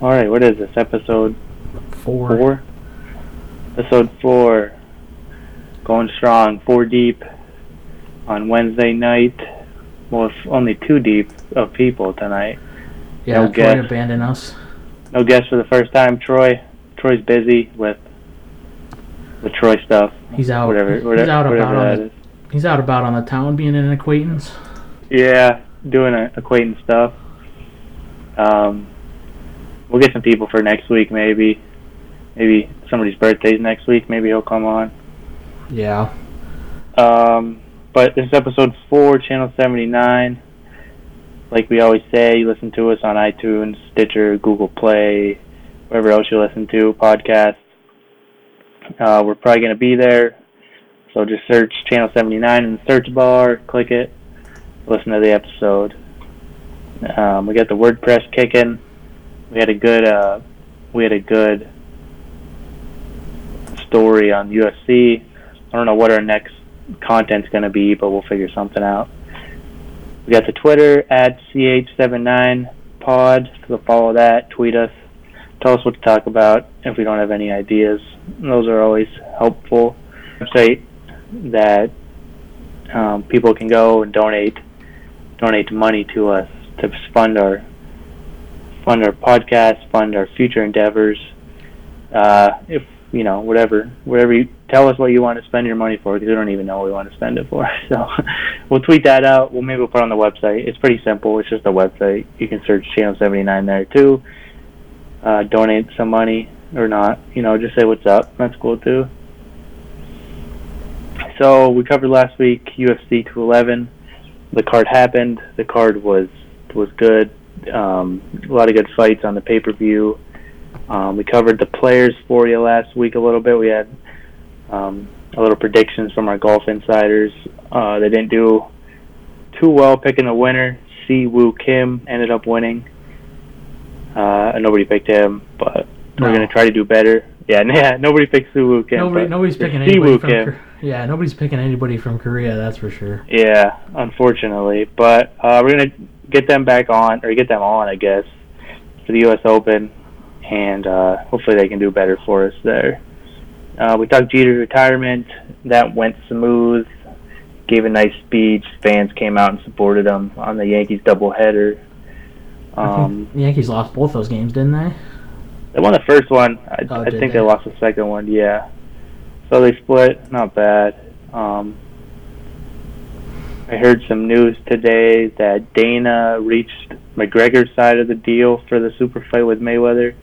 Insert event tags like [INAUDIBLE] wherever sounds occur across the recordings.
All right, what is this? Episode Four. four? Episode four. Going strong, four deep on Wednesday night. Well, it's only two deep of people tonight. Yeah, No Troy guess. abandoned us. No guests for the first time. Troy. Troy's busy with the Troy stuff. He's out. Whatever, he's whatever, out whatever about that on the, is. He's out about on the town being an acquaintance. Yeah, doing a, acquaintance stuff. Um, we'll get some people for next week, maybe. Maybe somebody's birthday's next week. Maybe he'll come on. Yeah. Um, but this is episode four, channel seventy nine. Like we always say, you listen to us on iTunes, Stitcher, Google Play, wherever else you listen to podcasts. Uh, we're probably going to be there, so just search channel seventy nine in the search bar, click it, listen to the episode. Um, we got the WordPress kicking. We had a good, uh, we had a good story on USC. I don't know what our next content's going to be, but we'll figure something out. We got the Twitter at ch79pod, so follow that, tweet us, tell us what to talk about if we don't have any ideas. Those are always helpful. Website that um, people can go and donate donate money to us to fund our fund our podcast, fund our future endeavors. Uh, if you know whatever whatever you tell us what you want to spend your money for because we don't even know what we want to spend it for. [LAUGHS] So we'll tweet that out. We'll maybe we'll put it on the website. It's pretty simple. It's just a website. You can search Channel 79 there too. Uh, donate some money or not. You know, just say what's up. That's cool too. So we covered last week UFC 211. The card happened. The card was was good. Um, a lot of good fights on the pay per view. Um, we covered the players for you last week a little bit. We had um, a little predictions from our golf insiders. Uh, they didn't do too well picking a winner. Si Woo Kim ended up winning. Uh, and nobody picked him, but we're gonna try to do better. Yeah, [LAUGHS] yeah. Nobody picked Si Woo Kim. Nobody, nobody's picking anybody from. Kim. Yeah, nobody's picking anybody from Korea. That's for sure. Yeah, unfortunately, but uh, we're gonna get them back on, or get them on, I guess, for the U.S. Open, and uh, hopefully they can do better for us there. Uh, we talked Jeter's retirement. That went smooth. Gave a nice speech. Fans came out and supported him on the Yankees doubleheader. Um, the Yankees lost both those games, didn't they? they won the first one. I, Oh, I think they? they lost the second one. Yeah. So they split. Not bad. Um, I heard some news today that Dana reached McGregor's side of the deal for the super fight with Mayweather,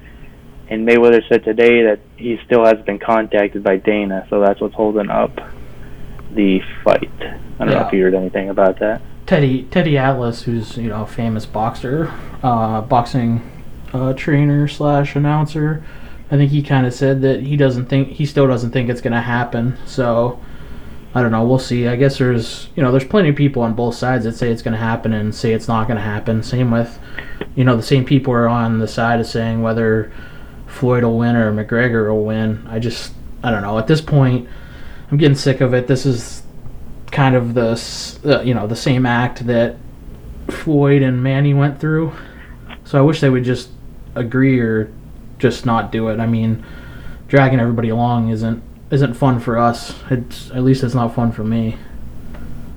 and Mayweather said today that he still has been contacted by Dana, so that's what's holding up the fight. I don't know if you heard anything about that. Teddy Teddy Atlas, who's you know a famous boxer, uh, boxing uh, trainer slash announcer. I think he kind of said that he doesn't think he still doesn't think it's gonna happen. So I don't know. We'll see. I guess there's you know there's plenty of people on both sides that say it's gonna happen and say it's not gonna happen. Same with you know the same people are on the side of saying whether Floyd will win or McGregor will win. I just I don't know. At this point, I'm getting sick of it. This is kind of the you know the same act that Floyd and Manny went through. So I wish they would just agree or just not do it. I mean, dragging everybody along isn't isn't fun for us. It's at least it's not fun for me.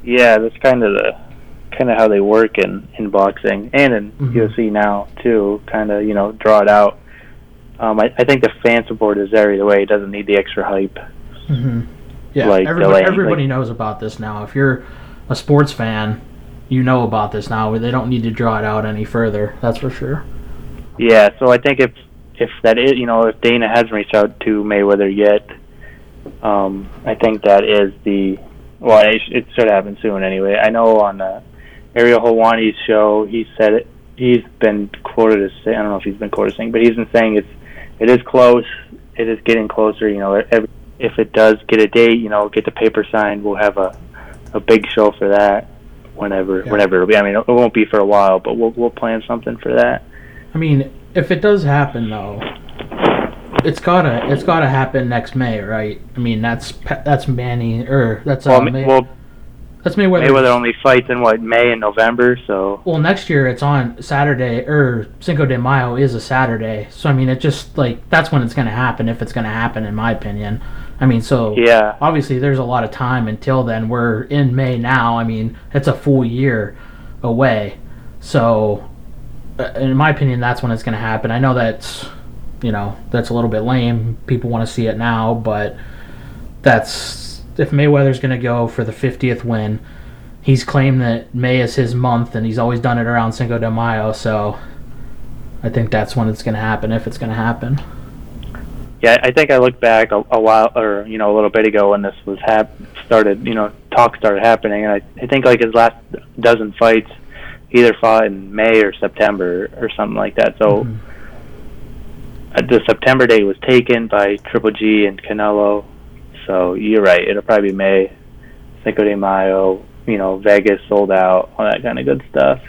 Yeah, that's kind of the kind of how they work in in boxing and in Mhm. UFC now too. Kind of you know draw it out. Um, I, I think the fan support is there either way. It doesn't need the extra hype. Mm-hmm. Yeah, Like everybody, everybody like- knows about this now. If you're a sports fan, you know about this now. They don't need to draw it out any further. That's for sure. Yeah, so I think if if that is you know if Dana hasn't reached out to Mayweather yet, um, I think that is the well it, it should happen soon anyway. I know on uh, Ariel Helwani's show he said it. He's been quoted as saying I don't know if he's been quoted as saying, but he's been saying it's it is close. It is getting closer. You know, every, if it does get a date, you know, get the paper signed, we'll have a a big show for that. Whenever, Yeah. whenever it'll be. I mean, it won't be for a while, but we'll we'll plan something for that. I mean, if it does happen though, it's gotta it's gotta happen next May, right? I mean, that's that's Manny or that's uh, Well, May, well, That's Mayweather. Mayweather only fights in what May and November, so Well, next year it's on Saturday, or Cinco de Mayo is a Saturday. So I mean, it just like that's when it's to happen if it's to happen, in my opinion. I mean, so yeah, obviously there's a lot of time until then. We're in May now. I mean, it's a full year away. So, uh, in my opinion, that's when it's to happen. I know that's, you know, that's a little bit lame. People want to see it now, but that's if Mayweather's going to go for the 50th win. He's claimed that May is his month, and he's always done it around Cinco de Mayo. So, I think that's when it's going to happen if it's going to happen. yeah. I think I looked back a, a while, or you know, a little bit ago when this was hap- started. You know, talk started happening, and I, I think like his last dozen fights, either fought in May or September or something like that. So. Mhm. Uh, the September date was taken by Triple G and Canelo. So you're right. It'll probably be May, Cinco de Mayo. You know, Vegas sold out, all that kind of good stuff.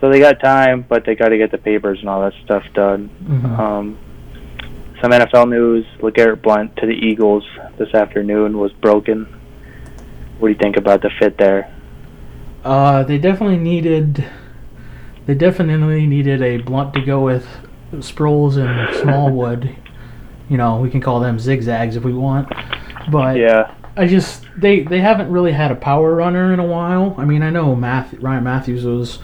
So they got time, but they got to get the papers and all that stuff done. Mhm. Um, some NFL news: LeGarrette Blunt to the Eagles this afternoon was broken. What do you think about the fit there? Uh, they definitely needed. They definitely needed a blunt to go with Sproles and Smallwood. [LAUGHS] you know, we can call them zigzags if we want. But Yeah, I just they they haven't really had a power runner in a while. I mean, I know Math, Ryan Mathews was.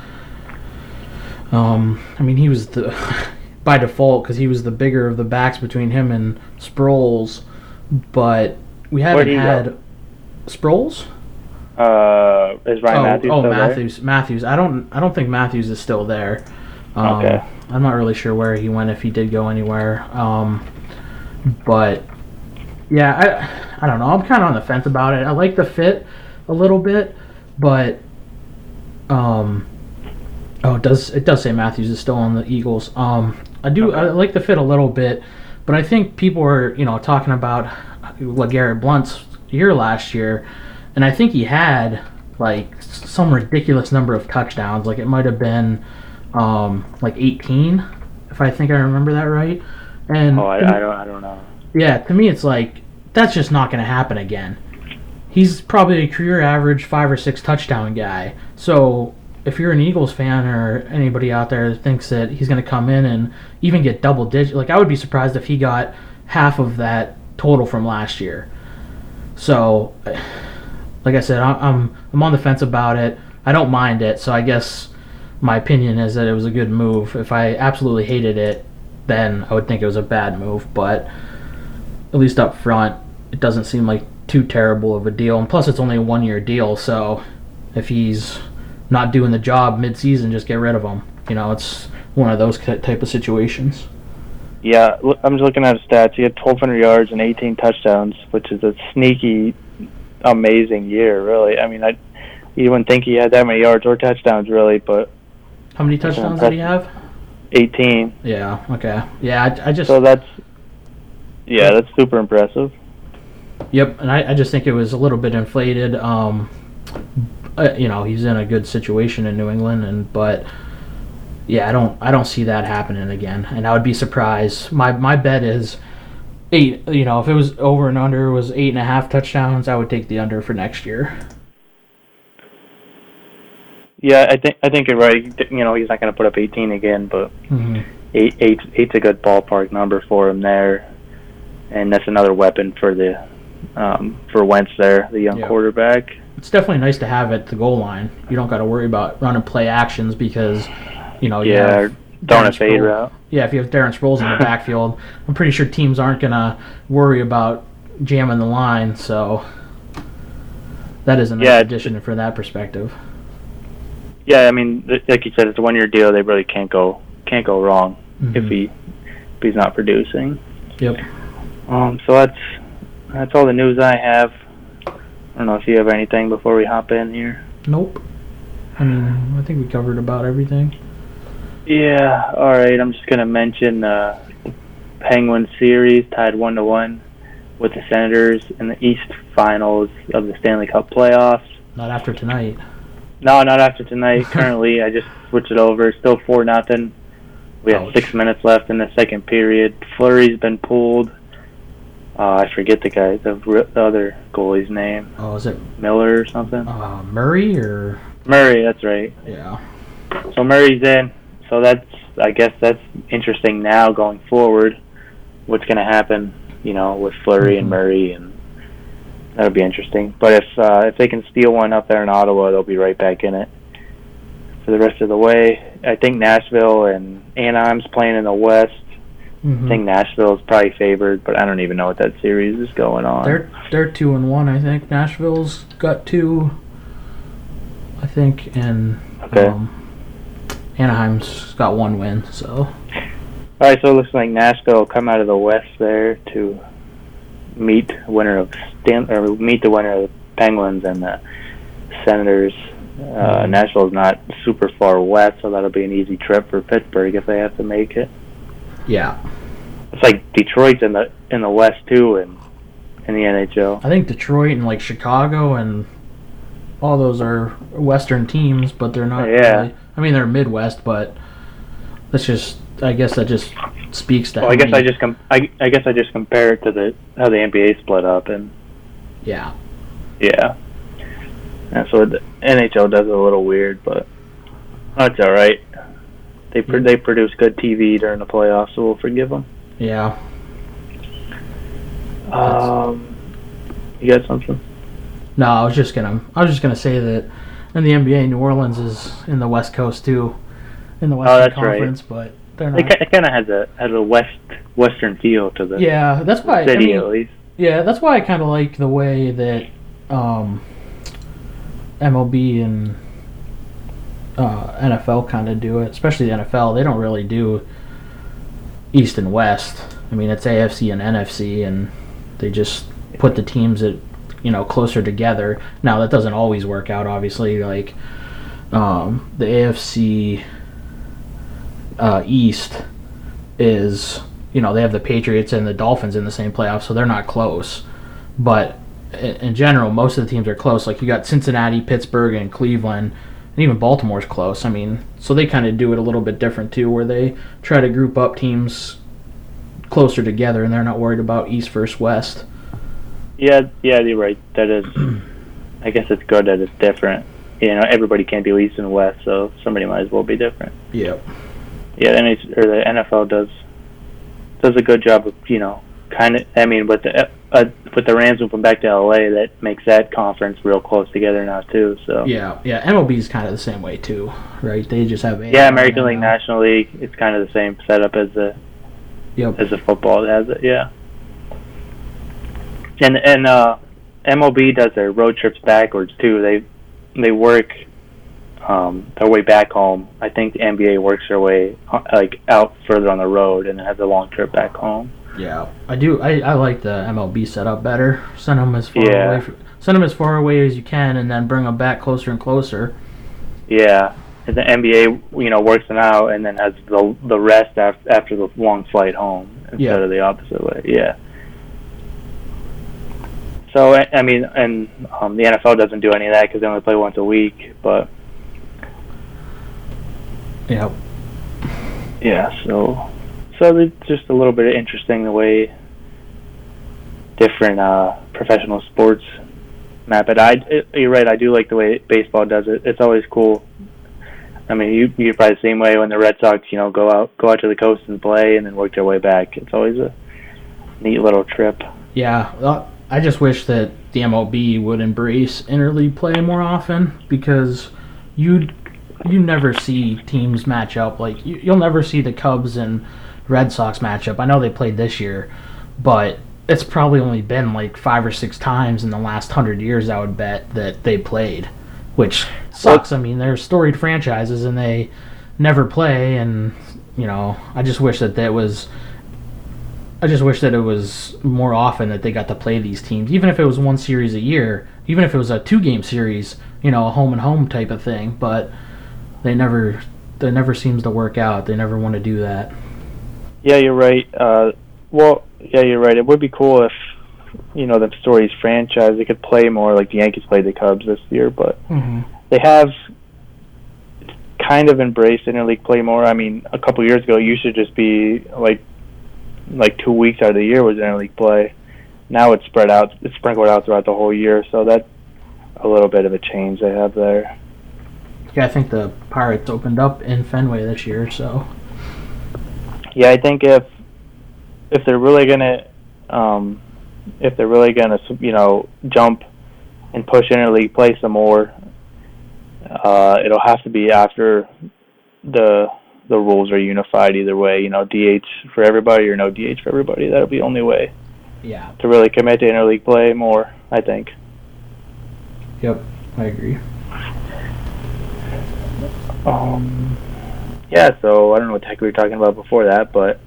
Um, I mean, he was the [LAUGHS] by default because he was the bigger of the backs between him and Sproles, but we haven't go? had Sproles. uh, is Ryan oh, Mathews oh still there? Mathews. Mathews. I don't. I don't think Mathews is still there. Um, Okay. I'm not really sure where he went if he did go anywhere. Um, but yeah, I I don't know. I'm kind of on the fence about it. I like the fit a little bit, but um, oh, it does it does say Mathews is still on the Eagles. Um, I do I like the fit a little bit, but I think people are you know talking about LeGarrette Blunt's year last year, and I think he had like some ridiculous number of touchdowns. Like it might have been um, like 18, if I think I remember that right. And Oh, I, I don't, I don't know. yeah, to me, it's like that's just not going to happen again. He's probably a career average five or six touchdown guy. So if you're an Eagles fan or anybody out there that thinks that he's going to come in and even get double digit, like I would be surprised if he got half of that total from last year. So, [SIGHS] like I said, I'm I'm on the fence about it. I don't mind it. So I guess my opinion is that it was a good move. If I absolutely hated it, then I would think it was a bad move. But at least up front, it doesn't seem like too terrible of a deal. And plus, it's only a one year deal, so if he's not doing the job mid season, just get rid of him. You know, it's one of those type of situations. Yeah, I'm just looking at his stats. He had 1,200 yards and 18 touchdowns, which is a sneaky, amazing year. Really, I mean, I you wouldn't think he had that many yards or touchdowns, really, but How many touchdowns did he have? 18. Yeah, okay. Yeah, I, I just. So that's yeah, that's super impressive. Yep, and I, I just think it was a little bit inflated. Um, uh, you know, he's in a good situation in New England, and but yeah, I don't I don't see that happening again, and I would be surprised. My my bet is eight. You know, if it was over and under was eight and a half touchdowns, I would take the under for next year. Yeah, I think I think you're right. You know, he's not going to put up 18 again, but Mm-hmm. eight, eight, eight's a good ballpark number for him there, and that's another weapon for the um, for Wentz there, the young Yeah. quarterback. It's definitely nice to have at the goal line. You don't got to worry about running play actions because you know you Yeah, have or throwing a Darren fade Sproles. route. Yeah, if you have Darren Sproles in the [LAUGHS] backfield, I'm pretty sure teams aren't gonna worry about jamming the line. So that is an Yeah, addition for that perspective. Yeah, I mean, like you said, it's a one-year deal. They really can't go can't go wrong if Mhm. he if he's not producing. Yep. Um, so that's that's all the news I have. I don't know if you have anything before we hop in here. Nope. I mean, I think we covered about everything. Yeah, all right. I'm just gonna mention uh, the Penguin series tied one to one with the Senators in the East Finals of the Stanley Cup playoffs. Not after tonight. No, not after tonight. [LAUGHS] Currently, I just switched it over. Still four nothing. We have Ouch. six minutes left in the second period. Fleury's been pulled. uh, I forget the guy, the, r- the other goalie's name, Oh, is it Miller or something. uh, Murray or Murray, that's right. yeah? So Murray's in. So that's, I guess that's interesting now going forward. What's going to happen, you know, with Fleury Mhm. and Murray, and that'll be interesting. But if uh, if they can steal one up there in Ottawa, they'll be right back in it for the rest of the way. I think Nashville and Anaheim's playing in the West. Mhm. I think Nashville is probably favored, but I don't even know what that series is going on. They're they're two and one, I think. Nashville's got two, I think, and Okay. um, Anaheim's got one win. So All right, so it looks like Nashville will come out of the West there to meet winner of Stan or meet the winner of the Penguins and the Senators. Uh, Mhm. Nashville's not super far west, so that'll be an easy trip for Pittsburgh if they have to make it. yeah, It's like Detroit's in the in the West too, and in the NHL. I think Detroit and like Chicago and all those are Western teams, but they're not. Yeah. Really, I mean, they're Midwest, but that's just. I guess that just speaks to. Well, I guess I just com- I, I guess I just compare it to the how the NBA split up, and Yeah. yeah, and so the NHL does it a little weird, but that's all right. They pr- they produce good TV during the playoffs, so we'll forgive them. Yeah. Um, you got something? No, I was just gonna. I was just gonna say that in the NBA, New Orleans is in the West Coast too, in the Western Oh, that's right. Conference, but they're It, not. ki- it kind of has a has a west western feel to the Yeah, that's why. I mean, at least. Yeah, that's why I kind of like the way that um, MLB and uh, NFL kind of do it, especially the NFL. They don't really do East and West. I mean, it's AFC and NFC, and they just put the teams that you know closer together. Now that doesn't always work out, obviously. Like um, the AFC uh, East is you know they have the Patriots and the Dolphins in the same playoffs, so they're not close. But i- in general, most of the teams are close. Like you got Cincinnati, Pittsburgh, and Cleveland, and even Baltimore's close. I mean, so they kind of do it a little bit different too, where they try to group up teams closer together, and they're not worried about East versus West. Yeah, yeah, you're right. That is, I guess it's good that it's different. You know, everybody can't be east and west, so somebody might as well be different. Yep. Yeah, and it's, or the NFL does does a good job of you know kind of. I mean, with the uh, with the Rams moving back to LA, that makes that conference real close together now too. So Yeah, yeah. MLB is kind of the same way too, right? They just have yeah, American League, National League, it's kind of the same setup as the Yep. as the football has it. Yeah. And and uh, MLB does their road trips backwards too. They they work um, their way back home. I think the NBA works their way uh, like out further on the road and has a long trip back home. Yeah, I do. I, I like the MLB setup better. Send them as far Yeah. away. From, send them as far away as you can, and then bring them back closer and closer. Yeah. And the NBA, you know, works them out and then has the the rest after after the long flight home instead Yeah. of the opposite way. Yeah. So I I mean, and um, the NFL doesn't do any of that because they only play once a week. But Yep. yeah, so so it's just a little bit interesting the way different uh, professional sports map it. I it, you're right. I do like the way baseball does it. It's always cool. I mean, you you're probably the same way when the Red Sox, you know, go out go out to the coast and play, and then work their way back. It's always a neat little trip. Yeah. uh, I just wish that the MLB would embrace interleague play more often because you you never see teams match up like you, you'll never see the Cubs and Red Sox match up. I know they played this year, but it's probably only been like five or six times in the last hundred years. I would bet that they played, which sucks. I mean, they're storied franchises and they never play, and you know, I just wish that that was. I just wish that it was more often that they got to play these teams, even if it was one series a year, even if it was a two-game series, you know, a home and home type of thing. But they never, that never seems to work out. They never want to do that. Yeah, you're right. Uh, well, yeah, you're right. It would be cool if you know the stories franchise they could play more like the Yankees played the Cubs this year, but Mm-hmm. they have kind of embraced interleague play more. I mean, a couple years ago, you should just be like like two weeks out of the year was interleague play, now it's spread out, it's sprinkled out throughout the whole year. So that's a little bit of a change they have there. Yeah, I think the Pirates opened up in Fenway this year, so Yeah, I think if if they're really gonna um, if they're really gonna you know jump and push interleague play some more, uh, it'll have to be after the the rules are unified either way. You know, DH for everybody or no DH for everybody. That'll be the only way yeah. to really commit to interleague play more. I think. Yep, I agree. Um, yeah. So I don't know what the heck we were talking about before that, but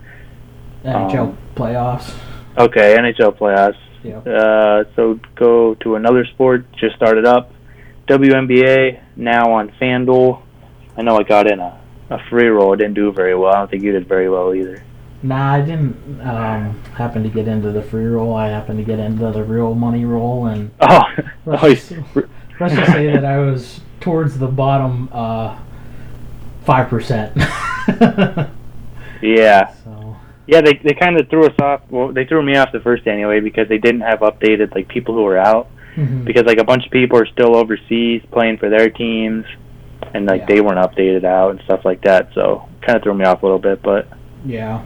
NHL Um, playoffs. okay, NHL playoffs. Yep. Uh, so go to another sport. Just started up. WNBA now on FanDuel. I know I got in a, a free roll. I didn't do very well. I don't think you did very well either. Nah, I didn't um, happen to get into the free roll. I happened to get into the real money roll, and Oh, [LAUGHS] let's, oh, just, let's just say that I was towards the bottom uh, five percent. yeah, so yeah. They they kind of threw us off. Well, they threw me off the first day anyway because they didn't have updated like people who were out mhm. because like a bunch of people are still overseas playing for their teams, and like Yeah. they weren't updated out and stuff like that. So kind of threw me off a little bit, but yeah,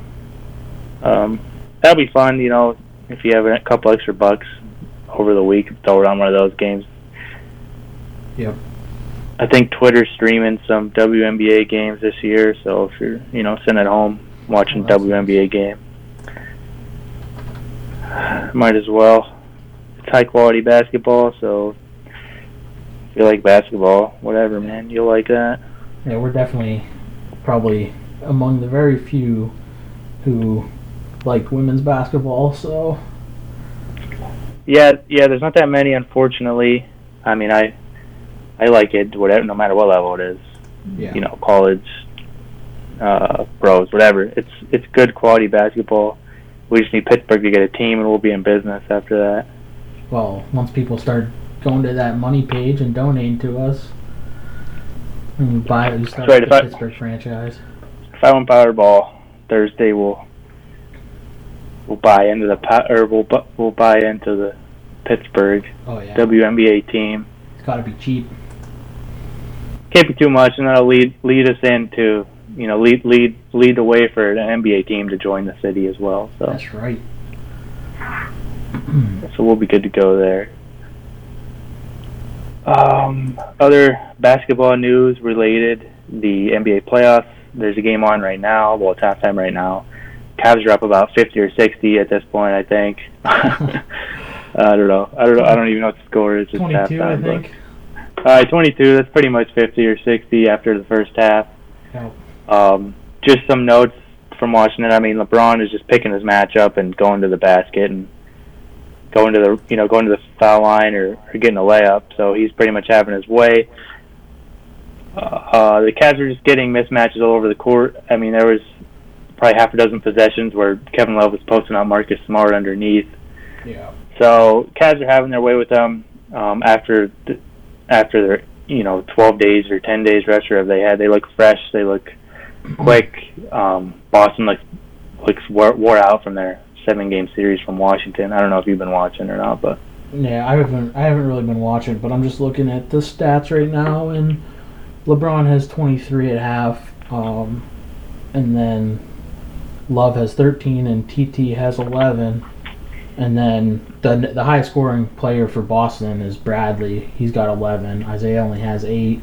um, that'll be fun. You know, if you have a couple extra bucks over the week, throw it on one of those games. Yep. I think Twitter's streaming some WNBA games this year, so if you're, you know, sitting at home watching Oh, WNBA game, might as well. It's high quality basketball, so if you like basketball, whatever, man, you'll like that. yeah, we're definitely probably among the very few who like women's basketball. So Yeah, yeah. There's not that many, unfortunately. I mean, I, I like it, whatever, no matter what level it is. yeah, you know, college, uh, pros, whatever. It's it's good quality basketball. We just need Pittsburgh to get a team, and we'll be in business after that. well, once people start going to that money page and donating to us, and we buy, we start right, the if I- Pittsburgh franchise. If I win Powerball Thursday, we'll we'll buy into the or we'll we'll buy into the Pittsburgh Oh yeah, WNBA team. it's got to be cheap. Can't be too much, and that'll lead lead us into you know lead lead lead the way for an NBA team to join the city as well. So That's right. [CLEARS THROAT] so we'll be good to go there. Um, other basketball news related: the NBA playoffs. There's a game on right now. Well, it's halftime right now. Cavs are up about 50 or 60 at this point, I think. [LAUGHS] [LAUGHS] I don't know. I don't know. I don't even know what the score is. It's Twenty-two, I halftime, think. But, right, 22. That's pretty much 50 or 60 after the first half. Um, just some notes from watching it. I mean, LeBron is just picking his matchup and going to the basket and going to the you know going to the foul line or, or getting a layup. So he's pretty much having his way. Uh, uh, the Cavs are just getting mismatches all over the court. I mean, there was probably half a dozen possessions where Kevin Love was posting on Marcus Smart underneath. Yeah. So Cavs are having their way with them um, after the, after their you know 12 days or 10 days rest rev they had. They look fresh. They look quick. Um, Boston looks looks wore, wore out from their seven game series from Washington. I don't know if you've been watching or not, but Yeah, I haven't I haven't really been watching, but I'm just looking at the stats right now, and LeBron has 23 at half, um, and then Love has 13, and TT has 11, and then the the highest scoring player for Boston is Bradley. He's got 11. Isaiah only has eight.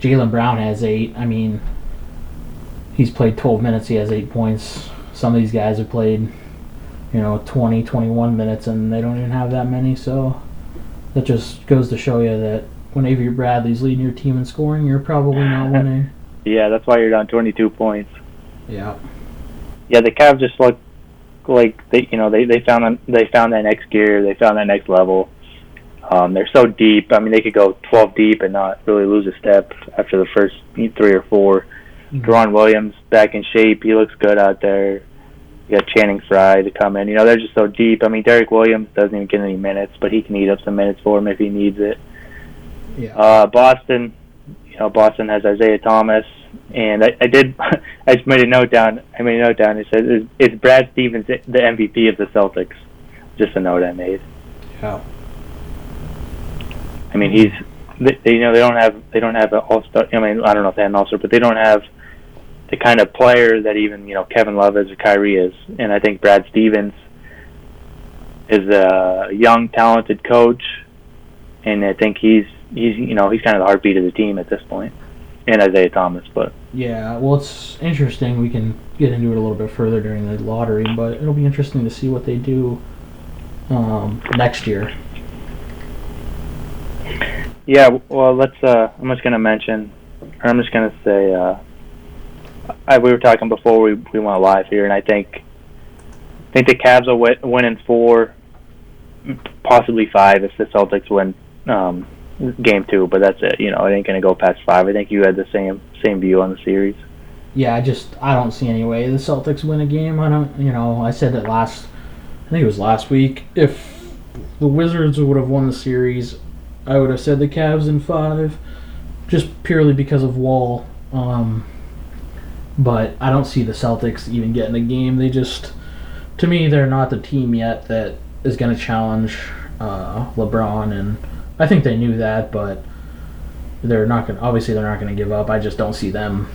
Jaylen Brown has eight. I mean, he's played 12 minutes. He has eight points. Some of these guys have played you know 20 21 minutes and they don't even have that many so that just goes to show you that when Avery Bradley's leading your team in scoring you're probably not winning [LAUGHS] yeah, that's why you're down 22 points. yeah Yeah, the Cavs just look like they you know they they found them, they found that next gear. They found that next level. Um, they're so deep. I mean, they could go 12 deep and not really lose a step after the first three or 4 Mhm. Deron Williams back in shape. He looks good out there. You got Channing Frye to come in. You know, they're just so deep. I mean, Derek Williams doesn't even get any minutes, but he can eat up some minutes for him if he needs it. yeah Uh, Boston, you know, Boston has Isaiah Thomas, and I, I did, [LAUGHS] I just made a note down. I made a note down. It says, "Is, is Brad Stevens the MVP of the Celtics?" just a note I made. Yeah. I mean, he's they, they you know they don't have they don't have an all star. I mean, I don't know if they had an all star, but they don't have the kind of player that even you know Kevin Love is or Kyrie is, and I think Brad Stevens is a young, talented coach, and I think he's he's you know he's kind of the heartbeat of the team at this point. and Isaiah Thomas, but. Yeah, well, it's interesting. We can get into it a little bit further during the lottery, but it'll be interesting to see what they do um, next year. Yeah, well, let's. Uh, I'm just gonna mention, or I'm just gonna say. Uh, I, we were talking before we we went live here, and I think, I think the Cavs will win, win in four, possibly five if the Celtics win um, game two. But that's it. You know, it ain't gonna go past five. I think you had the same same view on the series. Yeah, I just I don't see any way the Celtics win a game. I don't. You know, I said that last. I think it was last week. If the Wizards would have won the series, I would have said the Cavs in five, just purely because of Wall. Um, but I don't see the Celtics even getting a game. They just, to me, they're not the team yet that is going to challenge uh, LeBron, and I think they knew that, but they're not going. Obviously, they're not going to give up. I just don't see them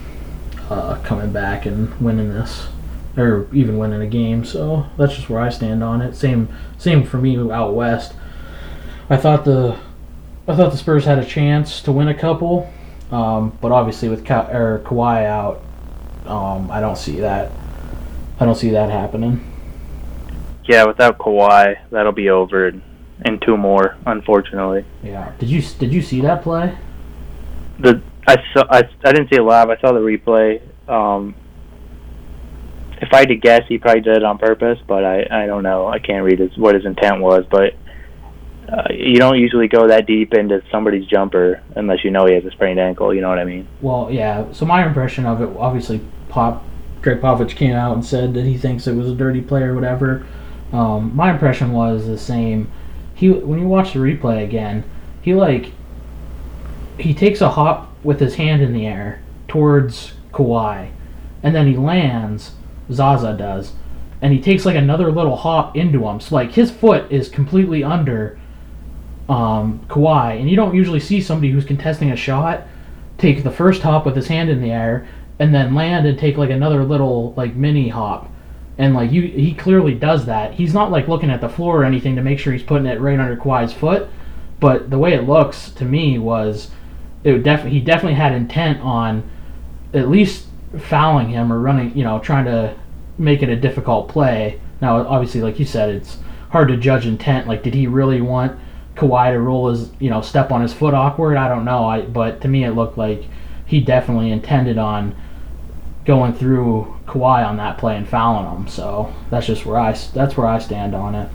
uh, coming back and winning this, or even winning a game. So that's just where I stand on it. Same, same for me out west. I thought the I thought the Spurs had a chance to win a couple, um, but obviously with Ka- or Kawhi out, um, I don't see that. I don't see that happening. Yeah, without Kawhi, that'll be over in two more, unfortunately. Yeah. Did you did you see that play? The I saw I, I didn't see it live. I saw the replay. Um, if I had to guess, he probably did it on purpose, but I I don't know. I can't read his what his intent was, but uh, you don't usually go that deep into somebody's jumper unless you know he has a sprained ankle. You know what I mean? Well, yeah. So my impression of it, obviously, Pop Greg Popovich came out and said that he thinks it was a dirty play or whatever. Um, my impression was the same. He when you watch the replay again, he like he takes a hop with his hand in the air towards Kawhi, and then he lands. Zaza does, and he takes like another little hop into him. So like his foot is completely under um, Kawhi, and you don't usually see somebody who's contesting a shot take the first hop with his hand in the air and then land and take like another little like mini hop. And like you, he clearly does that. He's not like looking at the floor or anything to make sure he's putting it right under Kawhi's foot. But the way it looks to me was, it would def- he definitely had intent on at least fouling him or running, you know, trying to make it a difficult play. Now, obviously, like you said, it's hard to judge intent. Like, did he really want Kawhi to roll his, you know, step on his foot awkward? I don't know. I but to me, it looked like he definitely intended on going through Kawhi on that play and fouling him. So that's just where I that's where I stand on it.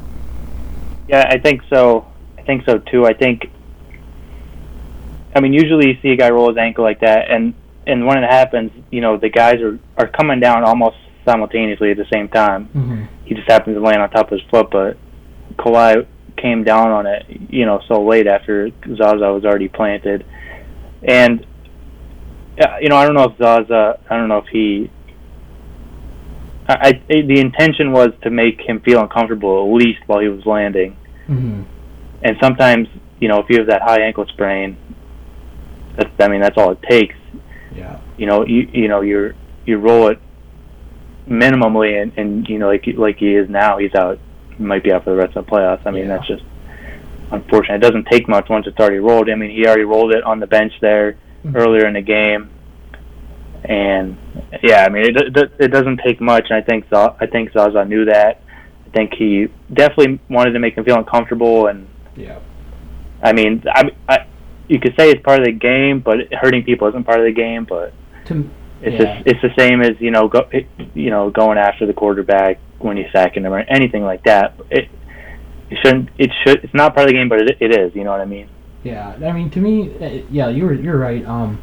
Yeah, I think so. I think so too. I think. I mean, usually you see a guy roll his ankle like that, and and when it happens, you know, the guys are are coming down almost simultaneously at the same time. Mm-hmm. He just happens to land on top of his foot, but Kawhi came down on it, you know, so late after Zaza was already planted, and uh, you know, I don't know if Zaza, I don't know if he. I, I the intention was to make him feel uncomfortable at least while he was landing, Mm-hmm. and sometimes you know if you have that high ankle sprain, that's I mean that's all it takes. Yeah. You know you you know you you roll it minimally and and you know like like he is now he's out might be out for the rest of the playoffs. I mean Yeah. that's just unfortunate. It doesn't take much once it's already rolled. I mean he already rolled it on the bench there Mhm. earlier in the game, and yeah, I mean it it, it doesn't take much. And I think Za- I think Zaza knew that. I think he definitely wanted to make him feel uncomfortable and. Yeah. I mean, I, I, you could say it's part of the game, but hurting people isn't part of the game. But To, it's Yeah. just, it's the same as you know, go, it, you know, going after the quarterback when you're sacking him or anything like that. It, it shouldn't. It should. It's not part of the game, but it, it is. You know what I mean? Yeah, I mean, to me, uh, yeah, you're you're right. Um,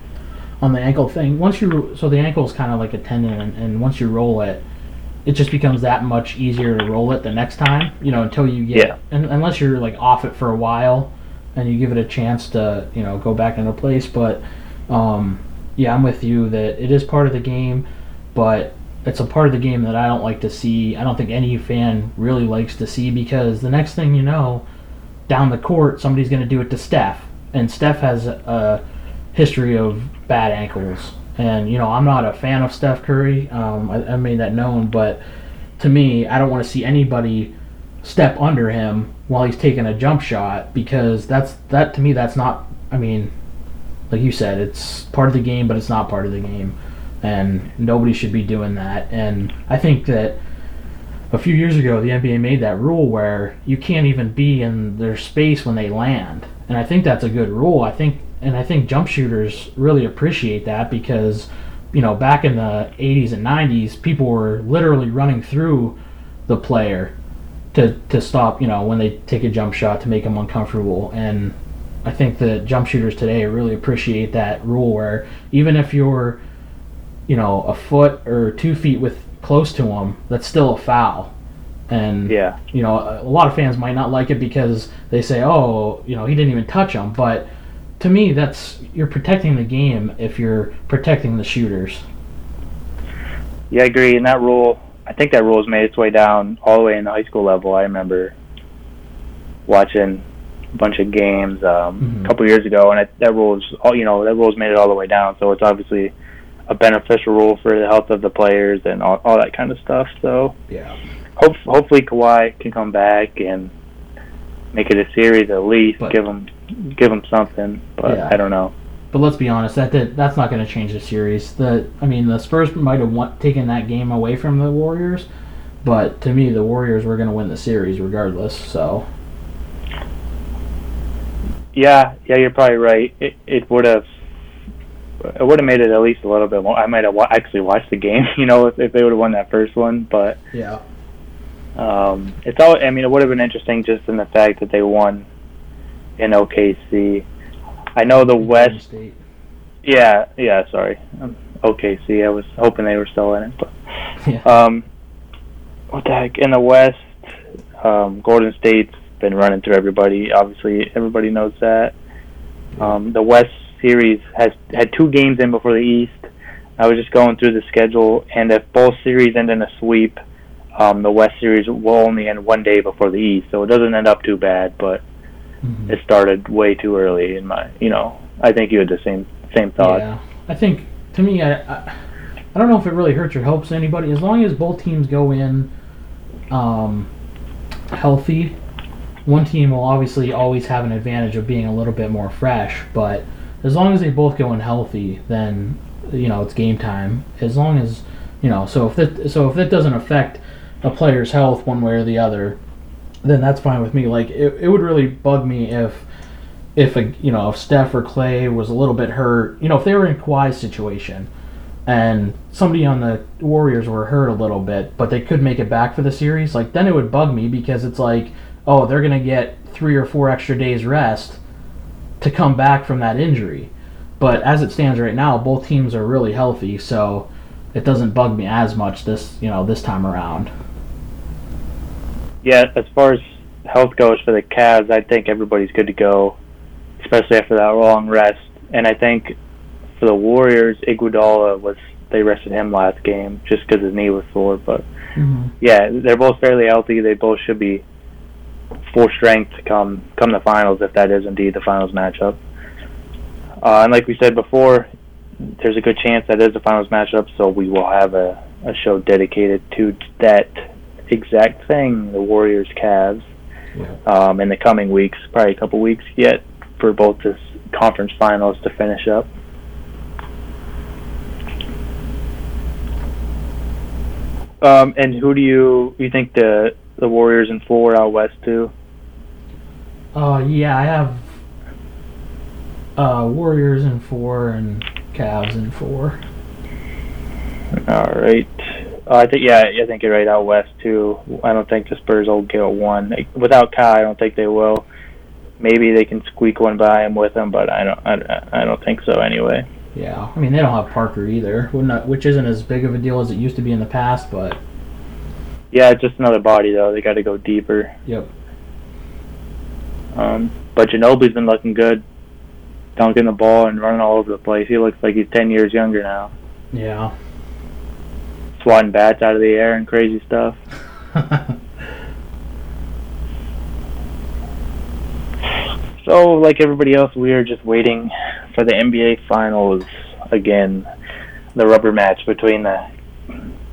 on the ankle thing, once you so the ankle is kind of like a tendon, and, and once you roll it, it just becomes that much easier to roll it the next time. You know, until you get, Yeah. and, unless you're like off it for a while, and you give it a chance to you know go back into place. But um, yeah, I'm with you that it is part of the game, but it's a part of the game that I don't like to see. I don't think any fan really likes to see because the next thing you know, down the court, somebody's going to do it to Steph, and Steph has a history of bad ankles. And you know, I'm not a fan of Steph Curry. Um, I, I made that known, but to me, I don't want to see anybody step under him while he's taking a jump shot because that's that to me that's not. I mean, like you said, it's part of the game, but it's not part of the game and nobody should be doing that. And I think that a few years ago, the NBA made that rule where you can't even be in their space when they land, and I think that's a good rule. I think, and I think jump shooters really appreciate that because, you know, back in the 80s and 90s, people were literally running through the player to to stop, you know, when they take a jump shot to make them uncomfortable and. I think that jump shooters today really appreciate that rule where even if you're you know, a foot or two feet with close to him, that's still a foul. And Yeah. you know, a, a lot of fans might not like it because they say, "Oh, you know, he didn't even touch him." But to me, that's you're protecting the game if you're protecting the shooters. Yeah, I agree. And that rule, I think that rule has made its way down all the way in the high school level. I remember watching a bunch of games um, Mhm. a couple years ago, and it, that rule is all you know. That rule's made it all the way down, so it's obviously a beneficial rule for the health of the players and all, all that kind of stuff. So Yeah. hope, hopefully Kawhi can come back and make it a series at least. But- give him give them something, but Yeah. I don't know. But let's be honest, that did, that's not going to change the series. The I mean, the Spurs might have won, taken that game away from the Warriors, but to me, the Warriors were going to win the series regardless. So Yeah, yeah, you're probably right. It it would have it would have made it at least a little bit more. I might have wa- actually watched the game, [LAUGHS] you know, if, if they would have won that first one. But yeah, um, it's all. I mean, it would have been interesting just in the fact that they won in OKC. I know the West. State. Yeah, yeah. Sorry, um, OKC. I was hoping they were still in it, but Yeah. um, what the heck? In the West, um, Golden State's been running through everybody. Obviously, everybody knows that. Um, the West series has had two games in before the East. I was just going through the schedule, and if both series end in a sweep, um, the West series will only end one day before the East, so it doesn't end up too bad. But Mhm. it started way too early in my, you know. I think you had the same same thought. Yeah, I think to me, I, I I don't know if it really hurts your hopes. Anybody, as long as both teams go in um, healthy, one team will obviously always have an advantage of being a little bit more fresh. But as long as they both go in healthy, then you know it's game time. As long as you know, so if that so if that doesn't affect a player's health one way or the other, then that's fine with me. Like it, it would really bug me if if a you know if Steph or Clay was a little bit hurt, you know if they were in Kawhi's situation and somebody on the Warriors were hurt a little bit, but they could make it back for the series, like then it would bug me because it's like, oh, they're gonna get three or four extra days rest to come back from that injury. But as it stands right now, both teams are really healthy, so it doesn't bug me as much this you know this time around. Yeah, as far as health goes for the Cavs, I think everybody's good to go, especially after that long rest. And I think for the Warriors, Iguodala was they rested him last game just because his knee was sore. But Mm-hmm. yeah, they're both fairly healthy. They both should be full strength to come come the finals if that is indeed the finals matchup. Uh, and like we said before, there's a good chance that is the finals matchup. So we will have a, a show dedicated to that exact thing, the Warriors Cavs, Yeah. um, in the coming weeks, probably a couple weeks yet for both this conference finals to finish up. Um, and who do you you think the the Warriors in four out west too? Uh, yeah, I have uh, Warriors in four and Cavs in four. All right. Uh, I think yeah, I think you're right out west too. I don't think the Spurs will get one Like, without Kawhi. I don't think they will. Maybe they can squeak one by him with him, but I don't. I, I don't think so anyway. Yeah, I mean they don't have Parker either, which isn't as big of a deal as it used to be in the past, but Yeah, just another body though. They got to go deeper. yep. Um, but Ginobili's been looking good, dunking the ball and running all over the place. He looks like he's ten years younger now. Yeah. Swatting bats out of the air and crazy stuff. [LAUGHS] so, like everybody else, we are just waiting for the NBA Finals again. The rubber match between the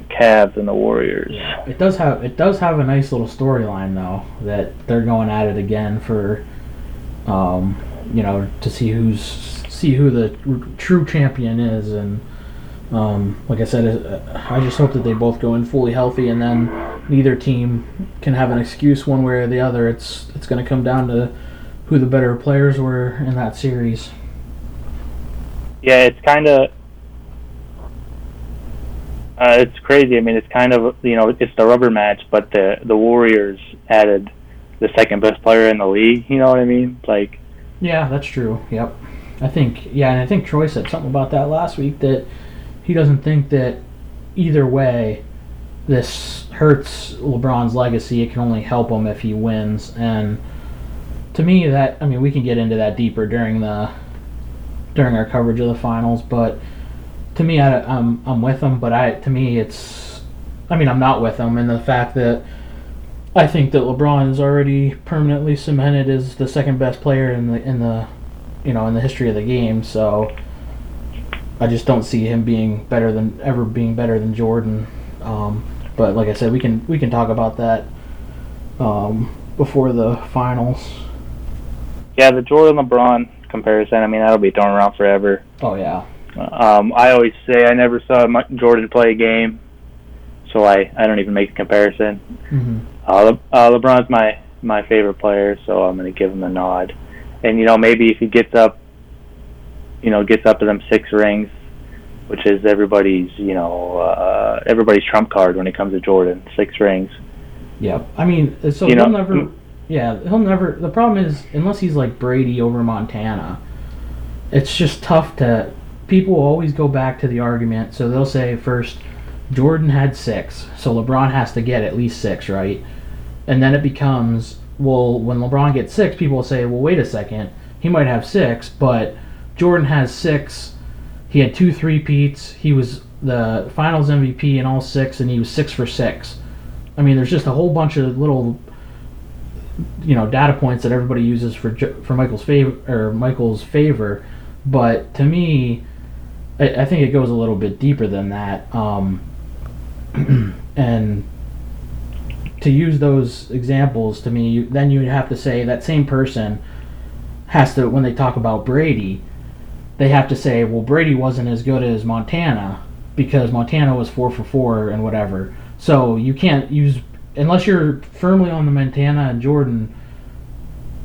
Cavs and the Warriors. It does have it does have a nice little storyline though that they're going at it again for, um, you know, to see who's see who the r- true champion is, and um, like I said, uh, I just hope that they both go in fully healthy, and then neither team can have an excuse one way or the other. It's it's going to come down to who the better players were in that series. Yeah, it's kind of. Uh, it's crazy. I mean, it's kind of you know it's the rubber match, but the the Warriors added the second best player in the league. You know what I mean? Like, Yeah, that's true. Yep. I think yeah, and I think Troy said something about that last week that he doesn't think that either way this hurts LeBron's legacy. It can only help him if he wins. And to me, that I mean, we can get into that deeper during the during our coverage of the finals. But to me, I, I'm I'm with him. But I to me, it's I mean, I'm not with him in the fact that. I think that LeBron is already permanently cemented as the second best player in the in the you know in the history of the game. So I just don't see him being better than ever being better than Jordan. Um, but like I said, we can we can talk about that um, before the finals. yeah, the Jordan LeBron comparison. I mean, that'll be thrown around forever. Oh yeah, Um, I always say I never saw Jordan play a game, so I I don't even make a comparison. hmm Uh, Le- uh, LeBron's my my favorite player, so I'm going to give him a nod. And you know, maybe if he gets up, you know, gets up to them six rings, which is everybody's, you know, uh, everybody's trump card when it comes to Jordan, six rings. Yeah, I mean, so You he'll know- never. Yeah, he'll never. The problem is, unless he's like Brady over Montana, it's just tough to. People always go back to the argument. So they'll say first, Jordan had six, so LeBron has to get at least six, right? And then it becomes, well, when LeBron gets six, people will say, well, wait a second, he might have six, but Jordan has six. He had two three-peats. He was the Finals MVP in all six, and he was six for six. I mean, there's just a whole bunch of little, you know, data points that everybody uses for for Michael's favor or Michael's favor, but to me, I, I think it goes a little bit deeper than that. Um, [CLEARS THROAT] and to use those examples, to me, you, then you have to say that same person has to when they talk about Brady, they have to say, well, Brady wasn't as good as Montana because Montana was four for four and whatever. So you can't use unless you're firmly on the Montana and Jordan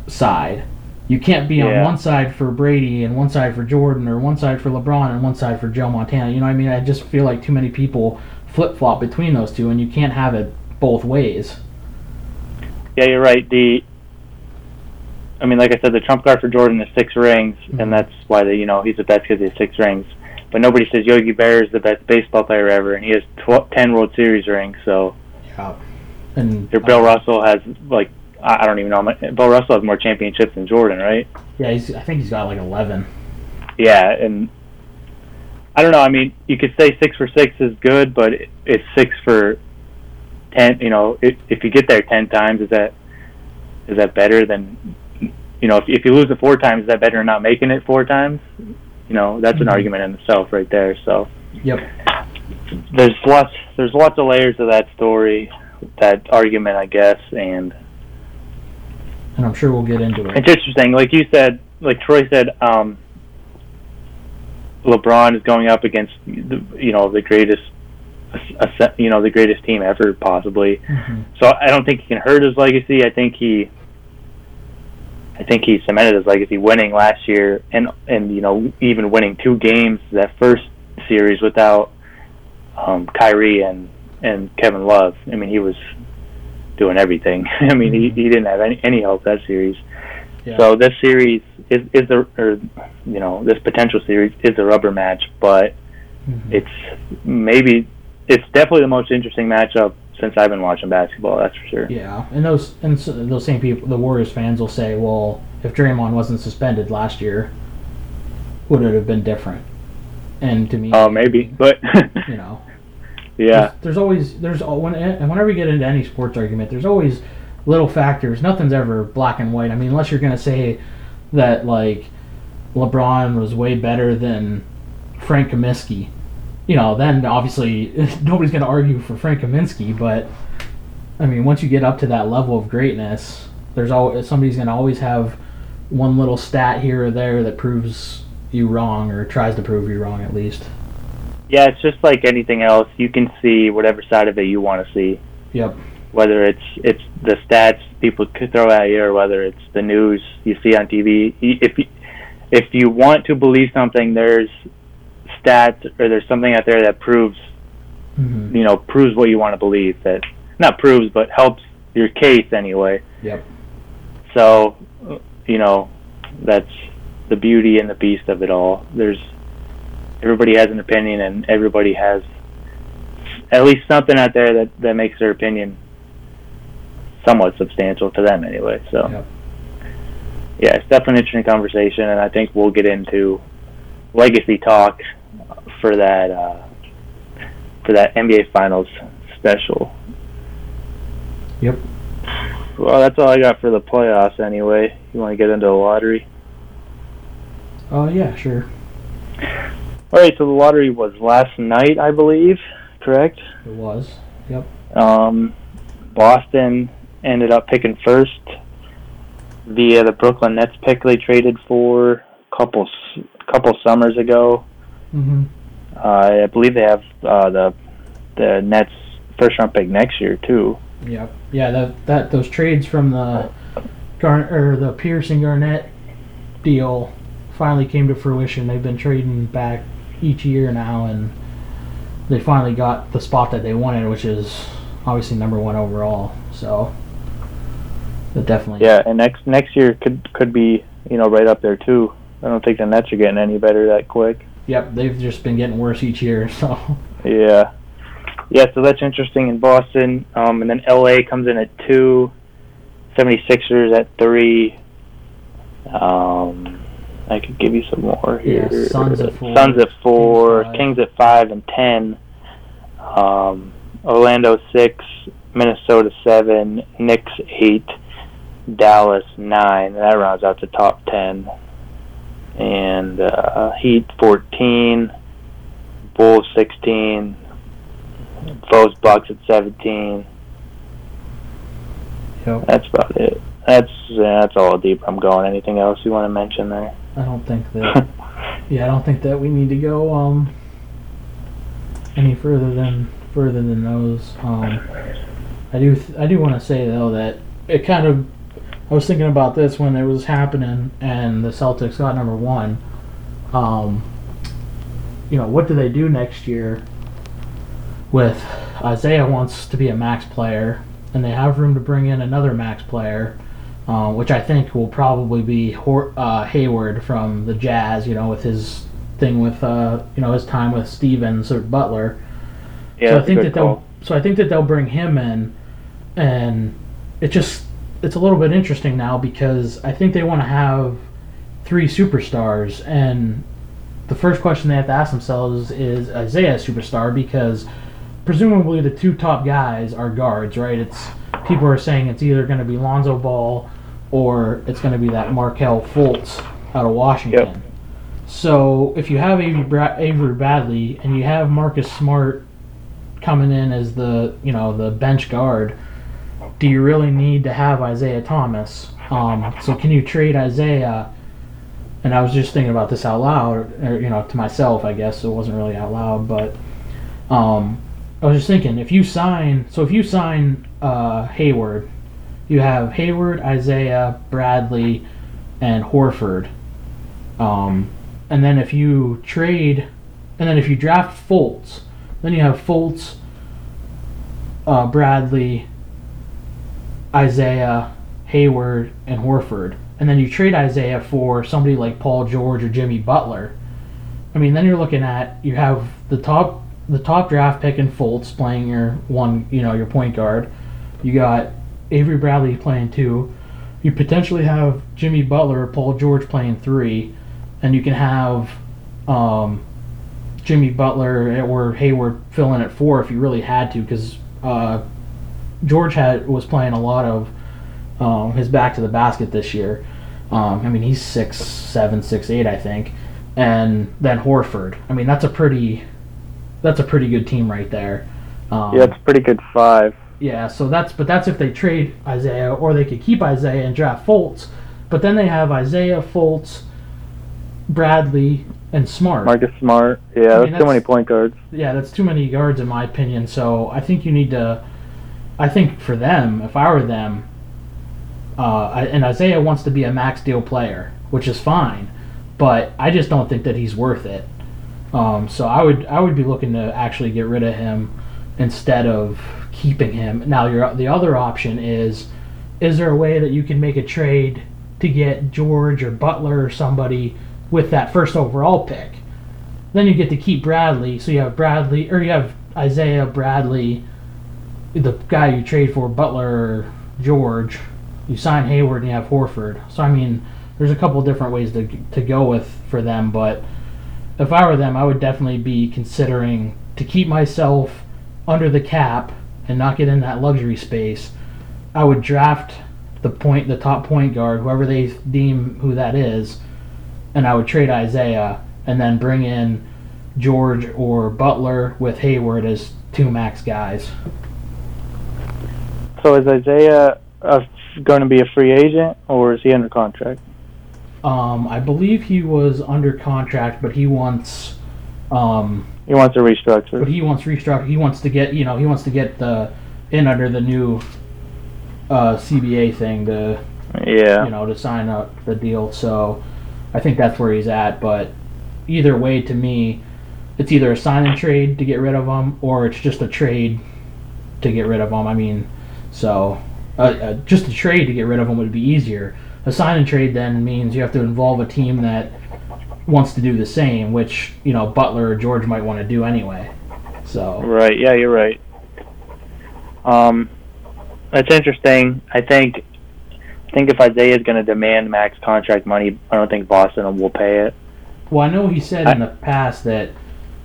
side. You can't be on one side for Brady and one side for Jordan or one side for LeBron and one side for Joe Montana. You know what I mean? I just feel like too many people flip flop between those two and you can't have it both ways. Yeah, you're right. The, I mean, like I said, the trump card for Jordan is six rings, Mhm. and that's why they, you know, he's the best because he has six rings. But nobody says Yogi Berra is the best baseball player ever, and he has tw- ten World Series rings. So Yeah. And Your Bill Russell has like I don't even know. how much- Bill Russell has more championships than Jordan, right? Yeah, he's, I think he's got like 11. Yeah, and I don't know. I mean, you could say six for six is good, but it's six for ten. You know, if if you get there ten times, is that is that better than you know? If if you lose it four times, is that better than not making it four times? You know, that's an Mhm. argument in itself, right there. So Yep. there's lots there's lots of layers to that story, that argument, I guess, and And I'm sure we'll get into it. It's interesting, like you said, like Troy said, um, LeBron is going up against the, you know the greatest, you know the greatest team ever possibly. Mhm. So I don't think he can hurt his legacy. I think he, I think he cemented his legacy winning last year, and and you know even winning two games that first series without um, Kyrie and and Kevin Love. I mean he was doing everything. [LAUGHS] I mean he, he didn't have any any help that series. Yeah. So this series is is a or you know this potential series is a rubber match, but Mhm. it's maybe it's definitely the most interesting matchup since I've been watching basketball. That's for sure. Yeah, and those and so those same people, the Warriors fans, will say, "Well, if Draymond wasn't suspended last year, would it have been different?" And to me, Oh, maybe, but [LAUGHS] you know, Yeah. There's, there's always there's when and whenever you get into any sports argument, there's always little factors. Nothing's ever black and white. I mean, unless you're gonna say that like LeBron was way better than Frank Kaminsky, you know, then obviously [LAUGHS] nobody's gonna argue for Frank Kaminsky. But I mean, once you get up to that level of greatness, there's always somebody's gonna always have one little stat here or there that proves you wrong or tries to prove you wrong at least. Yeah, it's just like anything else. You can see whatever side of it you want to see. Yep. Whether it's it's the stats people could throw at you, or whether it's the news you see on TV. If you, if you want to believe something, there's stats or there's something out there that proves hmm you know proves what you want to believe. That not proves, but helps your case anyway. Yep. So, you know, that's the beauty and the beast of it all. There's everybody has an opinion, and everybody has at least something out there that that makes their opinion somewhat substantial to them anyway. So, Yep. yeah, it's definitely an interesting conversation, and I think we'll get into legacy talk for that uh, for that NBA Finals special. Yep. Well, that's all I got for the playoffs anyway. You want to get into the lottery? Oh yeah, sure. All right, so the lottery was last night, I believe, correct? It was. Yep. Um, Boston ended up picking first via the Brooklyn Nets pick they traded for a couple couple summers ago. Mm-hmm. Uh, I believe they have uh, the the Nets first round pick next year too. Yep. Yeah. That that those trades from the Gar or the Pearson Garnett deal finally came to fruition. They've been trading back each year now, and they finally got the spot that they wanted, which is obviously number one overall. So definitely. Yeah, and next next year could could be you know right up there too. I don't think the Nets are getting any better that quick. Yep. They've just been getting worse each year. [LAUGHS] So. Yeah. Yeah, so that's interesting in Boston. Um, and then LA comes in at two, 76ers at three. Um, I could give you some more Yeah, here. Suns at four, Suns at four, Kings. Kings at five and ten. Um, Orlando six, Minnesota seven, Knicks eight, Dallas nine. That rounds out the top ten. And uh, Heat fourteen, Bulls sixteen, Foes Bucks at seventeen. Yep. That's about it. That's yeah, that's all deep I'm going. Anything else you want to mention there? I don't think that. [LAUGHS] Yeah, I don't think that we need to go um any further than further than those. Um, I do th- I do want to say though that it kind of I was thinking about this when it was happening and the Celtics got number one. Um, you know what do they do next year? With Isaiah wants to be a max player, and they have room to bring in another max player uh, which I think will probably be Hor- uh, Hayward from the Jazz. You know, with his thing with uh, you know his time with Stevens or Butler. Yeah, so I think that they'll call. so I think that they'll bring him in, and it just it's a little bit interesting now because I think they want to have three superstars, and the first question they have to ask themselves is Isaiah a superstar because presumably the two top guys are guards, right? It's people are saying it's either going to be Lonzo Ball or it's going to be that Markelle Fultz out of Washington. Yep. So if you have Avery, Bra- Avery Bradley and you have Marcus Smart coming in as the you know the bench guard, do you really need to have Isaiah Thomas? Um, so can you trade Isaiah? And I was just thinking about this out loud, or you know, to myself, I guess it wasn't really out loud, but um, I was just thinking if you sign, so if you sign uh, Hayward, you have Hayward, Isaiah, Bradley, and Horford. Um, and then if you trade, and then if you draft Fultz, then you have Fultz, uh, Bradley, Isaiah, Hayward, and Horford. And then you trade Isaiah for somebody like Paul George or Jimmy Butler. I mean, then you're looking at you have the top the top draft pick in Fultz playing your one, you know, your point guard. You got Avery Bradley playing two. You potentially have Jimmy Butler or Paul George playing three, and you can have um, Jimmy Butler or Hayward filling at four if you really had to, because uh, George had was playing a lot of um, his back to the basket this year. Um, I mean, he's six seven, six eight, I think, and then Horford. I mean, that's a pretty that's a pretty good team right there. Um, Yeah, it's a pretty good five. yeah, so that's but that's if they trade Isaiah or they could keep Isaiah and draft Fultz. But then they have Isaiah, Fultz, Bradley, and Smart. Marcus Smart. Yeah, I that's mean, too many point guards. Yeah, that's too many guards in my opinion. So I think you need to. I think for them, if I were them, uh, and Isaiah wants to be a max deal player, which is fine, but I just don't think that he's worth it. Um, so I would I would be looking to actually get rid of him instead of keeping him. Now your the other option is, is there a way that you can make a trade to get George or Butler or somebody with that first overall pick? Then you get to keep Bradley, so you have Bradley or you have Isaiah Bradley, the guy you trade for Butler George. You sign Hayward and you have Horford. So I mean, there's a couple different ways to to go with for them, but if I were them, I would definitely be considering to keep myself under the cap and not get in that luxury space. I would draft the point, the top point guard, whoever they deem who that is, and I would trade Isaiah and then bring in George or Butler with Hayward as two max guys. So is Isaiah uh, going to be a free agent or is he under contract? Um, I believe he was under contract, but he wants, um, He wants to restructure. but he wants restructure. He wants to get, you know, he wants to get the in under the new uh, CBA thing to, Yeah. you know, to sign up the deal. So I think that's where he's at. But either way, to me, it's either a sign and trade to get rid of him, or it's just a trade to get rid of him. I mean, so uh, uh, just a trade to get rid of him would be easier. A sign and trade then means you have to involve a team that wants to do the same, which you know Butler or George might want to do anyway. So Right. Yeah, you're right. Um, that's interesting. I think. I think if Isaiah is going to demand max contract money, I don't think Boston will pay it. Well, I know he said in the past that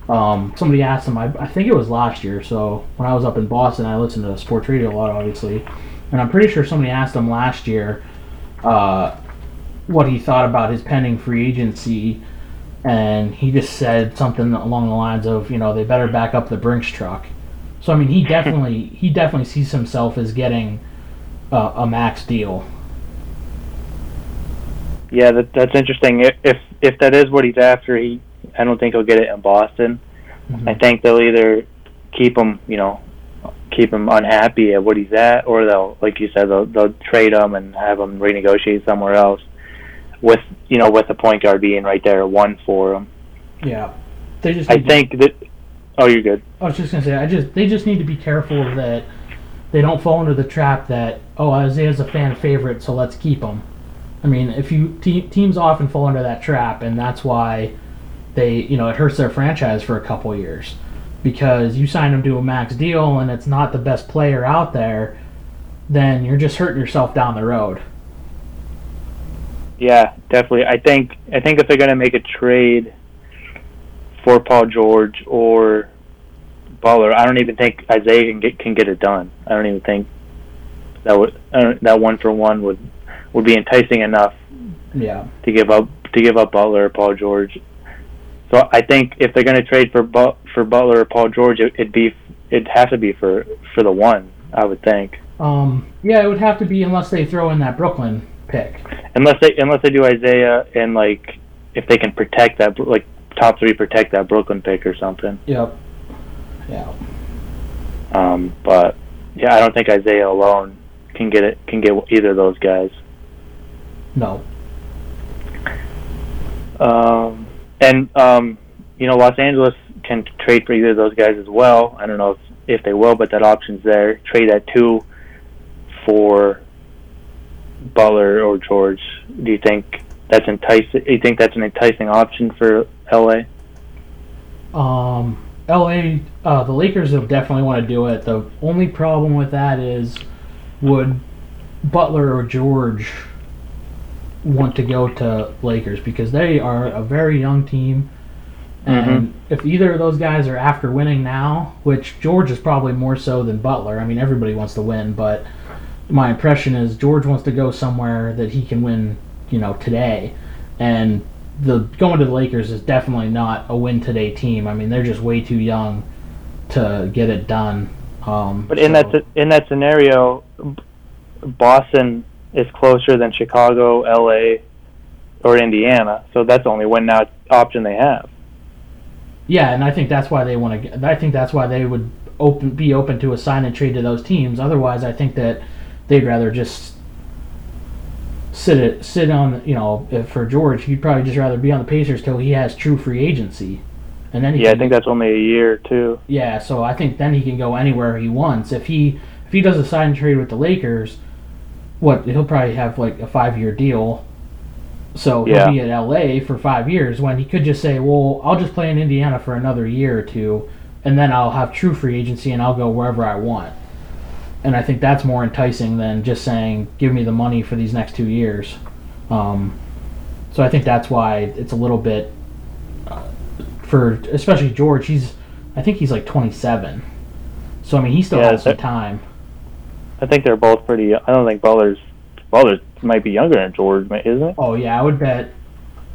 um, somebody asked him. I, I think it was last year. So when I was up in Boston, I listened to sports radio a lot, obviously, and I'm pretty sure somebody asked him last year uh, what he thought about his pending free agency, and he just said something along the lines of, you know, they better back up the Brinks truck. So I mean, he [LAUGHS] definitely he definitely sees himself as getting uh, a max deal. Yeah, that, that's interesting. If, if if that is what he's after, he I don't think he'll get it in Boston. Mm-hmm. I think they'll either keep him, you know, keep him unhappy at what he's at, or they'll, like you said, they'll they'll trade him and have him renegotiate somewhere else. With you know, with the point guard being right there, one for him. Yeah, they just. I to- think that. Oh, you're good. I was just gonna say, I just they just need to be careful that they don't fall into the trap that oh Isaiah's a fan favorite, so let's keep him. I mean, if you te- teams often fall into that trap, and that's why they you know it hurts their franchise for a couple years because you sign them to a max deal and it's not the best player out there, then you're just hurting yourself down the road. Yeah, definitely. I think I think if they're gonna make a trade for Paul George or Butler, I don't even think Isaiah can get can get it done. I don't even think that would uh, that one for one would would be enticing enough Yeah, to give up to give up Butler or Paul George. So I think if they're gonna trade for but for Butler or Paul George, it, it'd be it'd have to be for for the one. I would think. um, yeah, it would have to be unless they throw in that Brooklyn pick. unless they unless they do Isaiah and like if they can protect that like top three protect that Brooklyn pick or something. Yep. Yeah. Um, but yeah, I don't think Isaiah alone can get it can get either of those guys. No. Um, and um, you know Los Angeles can trade for either of those guys as well. I don't know if if they will, but that option's there. Trade at two for Butler or George. Do you think that's enticing? You think that's an enticing option for LA? Um, LA, uh, the Lakers will definitely want to do it. The only problem with that is, would Butler or George want to go to Lakers because they are a very young team, And if either of those guys are after winning now, which George is probably more so than Butler. I mean, everybody wants to win, but my impression is George wants to go somewhere that he can win, you know, today. And the going to the Lakers is definitely not a win today team. I mean, they're just way too young to get it done. Um, But in so- that in that scenario, Boston is closer than Chicago, L.A., or Indiana, so that's the only win now option they have. Yeah, and I think that's why they want to. I think that's why they would open be open to a sign and trade to those teams. Otherwise, I think that they'd rather just sit it sit on. You know, if for George, he'd probably just rather be on the Pacers till he has true free agency, and then he Yeah, I think that's only a year too. yeah. So I think then he can go anywhere he wants. If he if he does a sign and trade with the Lakers, what he'll probably have like a five year deal. So he'll Yeah. be at LA for five years when he could just say, "Well, I'll just play in Indiana for another year or two, and then I'll have true free agency and I'll go wherever I want." And I think that's more enticing than just saying, "Give me the money for these next two years." Um, so I think that's why it's a little bit uh, for especially George. He's I think he's like 27, so I mean he still Yeah, has some time. I think they're both pretty. I don't think Butler's Butler might be younger than George, isn't it? Oh yeah, I would bet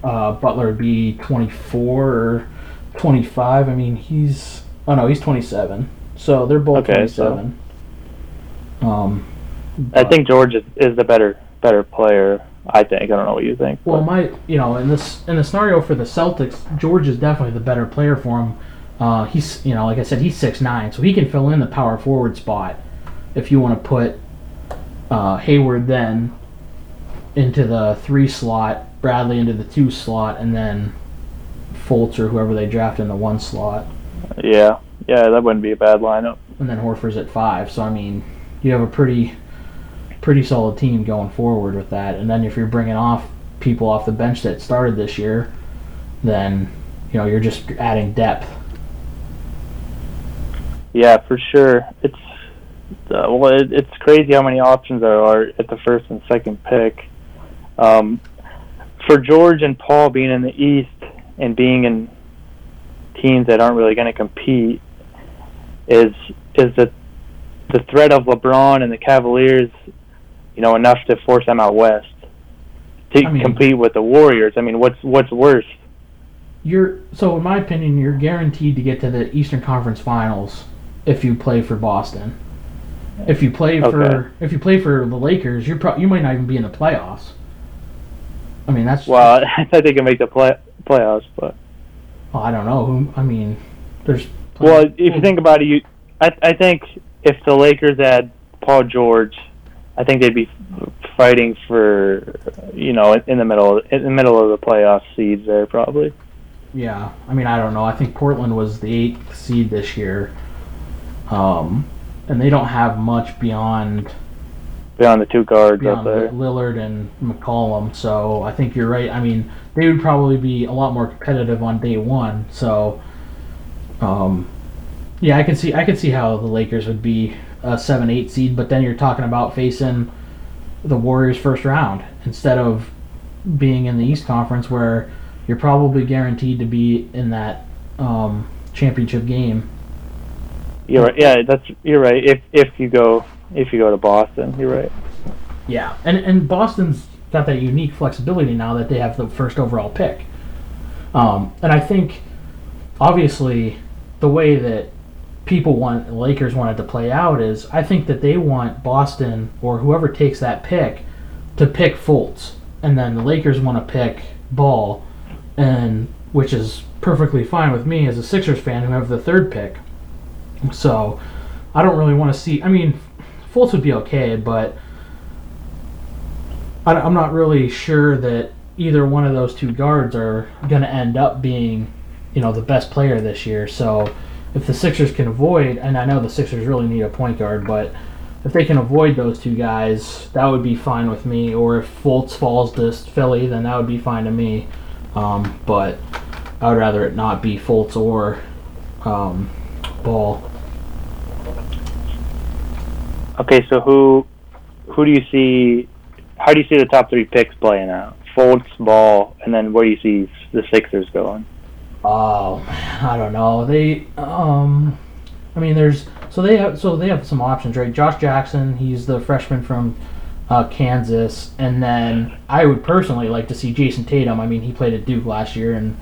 uh, Butler would be 24 or 25. I mean he's oh no he's 27, so they're both Okay, so- 27. Um, I think George is, is the better better player. I think. I don't know what you think. Well, but- my you know in this in the scenario for the Celtics, George is definitely the better player for him. Uh, he's you know like I said, he's six nine, so he can fill in the power forward spot if you want to put uh, Hayward then into the three slot, Bradley into the two slot, and then Fultz or whoever they draft in the one slot, yeah, yeah, that wouldn't be a bad lineup. and then Horford's at five. So I mean, you have a pretty pretty solid team going forward with that. And then if you're bringing off people off the bench that started this year, then you know you're just adding depth. Yeah, for sure. It's uh, well, it, it's crazy how many options there are at the first and second pick. Um, for George and Paul being in the East and being in teams that aren't really going to compete, is is the the threat of LeBron and the Cavaliers, you know, enough to force them out west to I mean- compete with the Warriors? I mean, what's what's worse? You're so in my opinion, you're guaranteed to get to the Eastern Conference Finals if you play for Boston. If you play for if you play for the Lakers, you're pro- you might not even be in the playoffs. I mean that's Well, [LAUGHS] I think they could make the play playoffs, but. well, I don't know who. I mean, there's Well, if you think about it, you, I, I think if the Lakers had Paul George, I think they'd be fighting for, you know, in the middle, in the middle of the playoff seeds there probably. Yeah, I mean, I don't know. I think Portland was the eighth seed this year, um, and they don't have much beyond Beyond the two guards beyond up there. Lillard and McCollum. So I think you're right. I mean, they would probably be a lot more competitive on day one. So, um, yeah, I can see I can see how the Lakers would be a seven eight seed, but then you're talking about facing the Warriors first round instead of being in the East Conference where you're probably guaranteed to be in that um, championship game. You're right. Yeah, that's you're right. If if you go if you go to Boston, you're right. Yeah, and and Boston's got that unique flexibility now that they have the first overall pick. Um, and I think, obviously, the way that people want Lakers wanted to play out is I think that they want Boston or whoever takes that pick to pick Fultz, and then the Lakers want to pick Ball, and which is perfectly fine with me as a Sixers fan who have the third pick. So, I don't really want to see. I mean, Fultz would be okay, but I, I'm not really sure that either one of those two guards are going to end up being, you know, the best player this year. So if the Sixers can avoid, and I know the Sixers really need a point guard, but if they can avoid those two guys, that would be fine with me. Or if Fultz falls to Philly, then that would be fine to me. Um, but I would rather it not be Fultz or um, Ball. Okay, so who who do you see? How do you see the top three picks playing out? Fultz, Ball, and then where do you see the Sixers going? Oh, [LAUGHS] I don't know. They, um, I mean, there's so they have so they have some options, right? Josh Jackson, he's the freshman from uh, Kansas, and then I would personally like to see Jayson Tatum. I mean, he played at Duke last year, and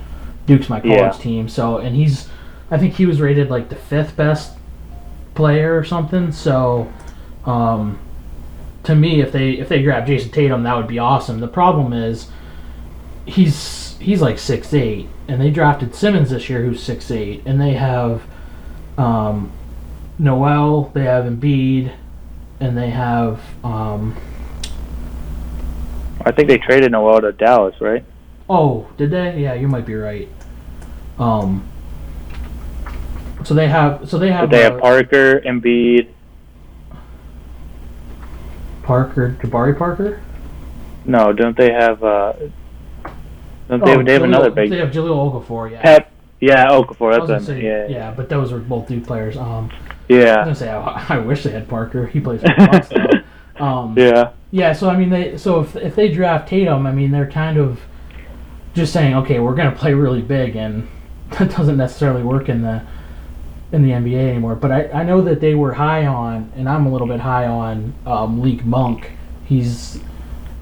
Duke's my college Yeah. team. So, and he's, I think he was rated like the fifth best player or something. So, um, to me, if they if they grab Jayson Tatum, that would be awesome. The problem is, he's he's like six eight, and they drafted Simmons this year, who's six eight, and they have, um, Noel, they have Embiid, and they have um, I think they traded Noel to Dallas, right? Oh, did they? Yeah, you might be right. Um. So they have. So they have. They uh, have Parker, Embiid. Parker, Jabari Parker. No, don't they have? uh don't they, Oh, they have Jahlil- another big They have Jahlil Okafor. Yeah. Pep. Yeah, Okafor. I That's gonna say, yeah, yeah, but those were both Duke players. Um, I yeah, was gonna say I, I wish they had Parker. He plays for the Bucks though. [LAUGHS] Um, yeah. Yeah, so I mean, they so if if they draft Tatum, I mean, they're kind of just saying, okay, we're gonna play really big, and [LAUGHS] that doesn't necessarily work in the in the NBA anymore. But I, I know that they were high on, and I'm a little bit high on um, Monk. He's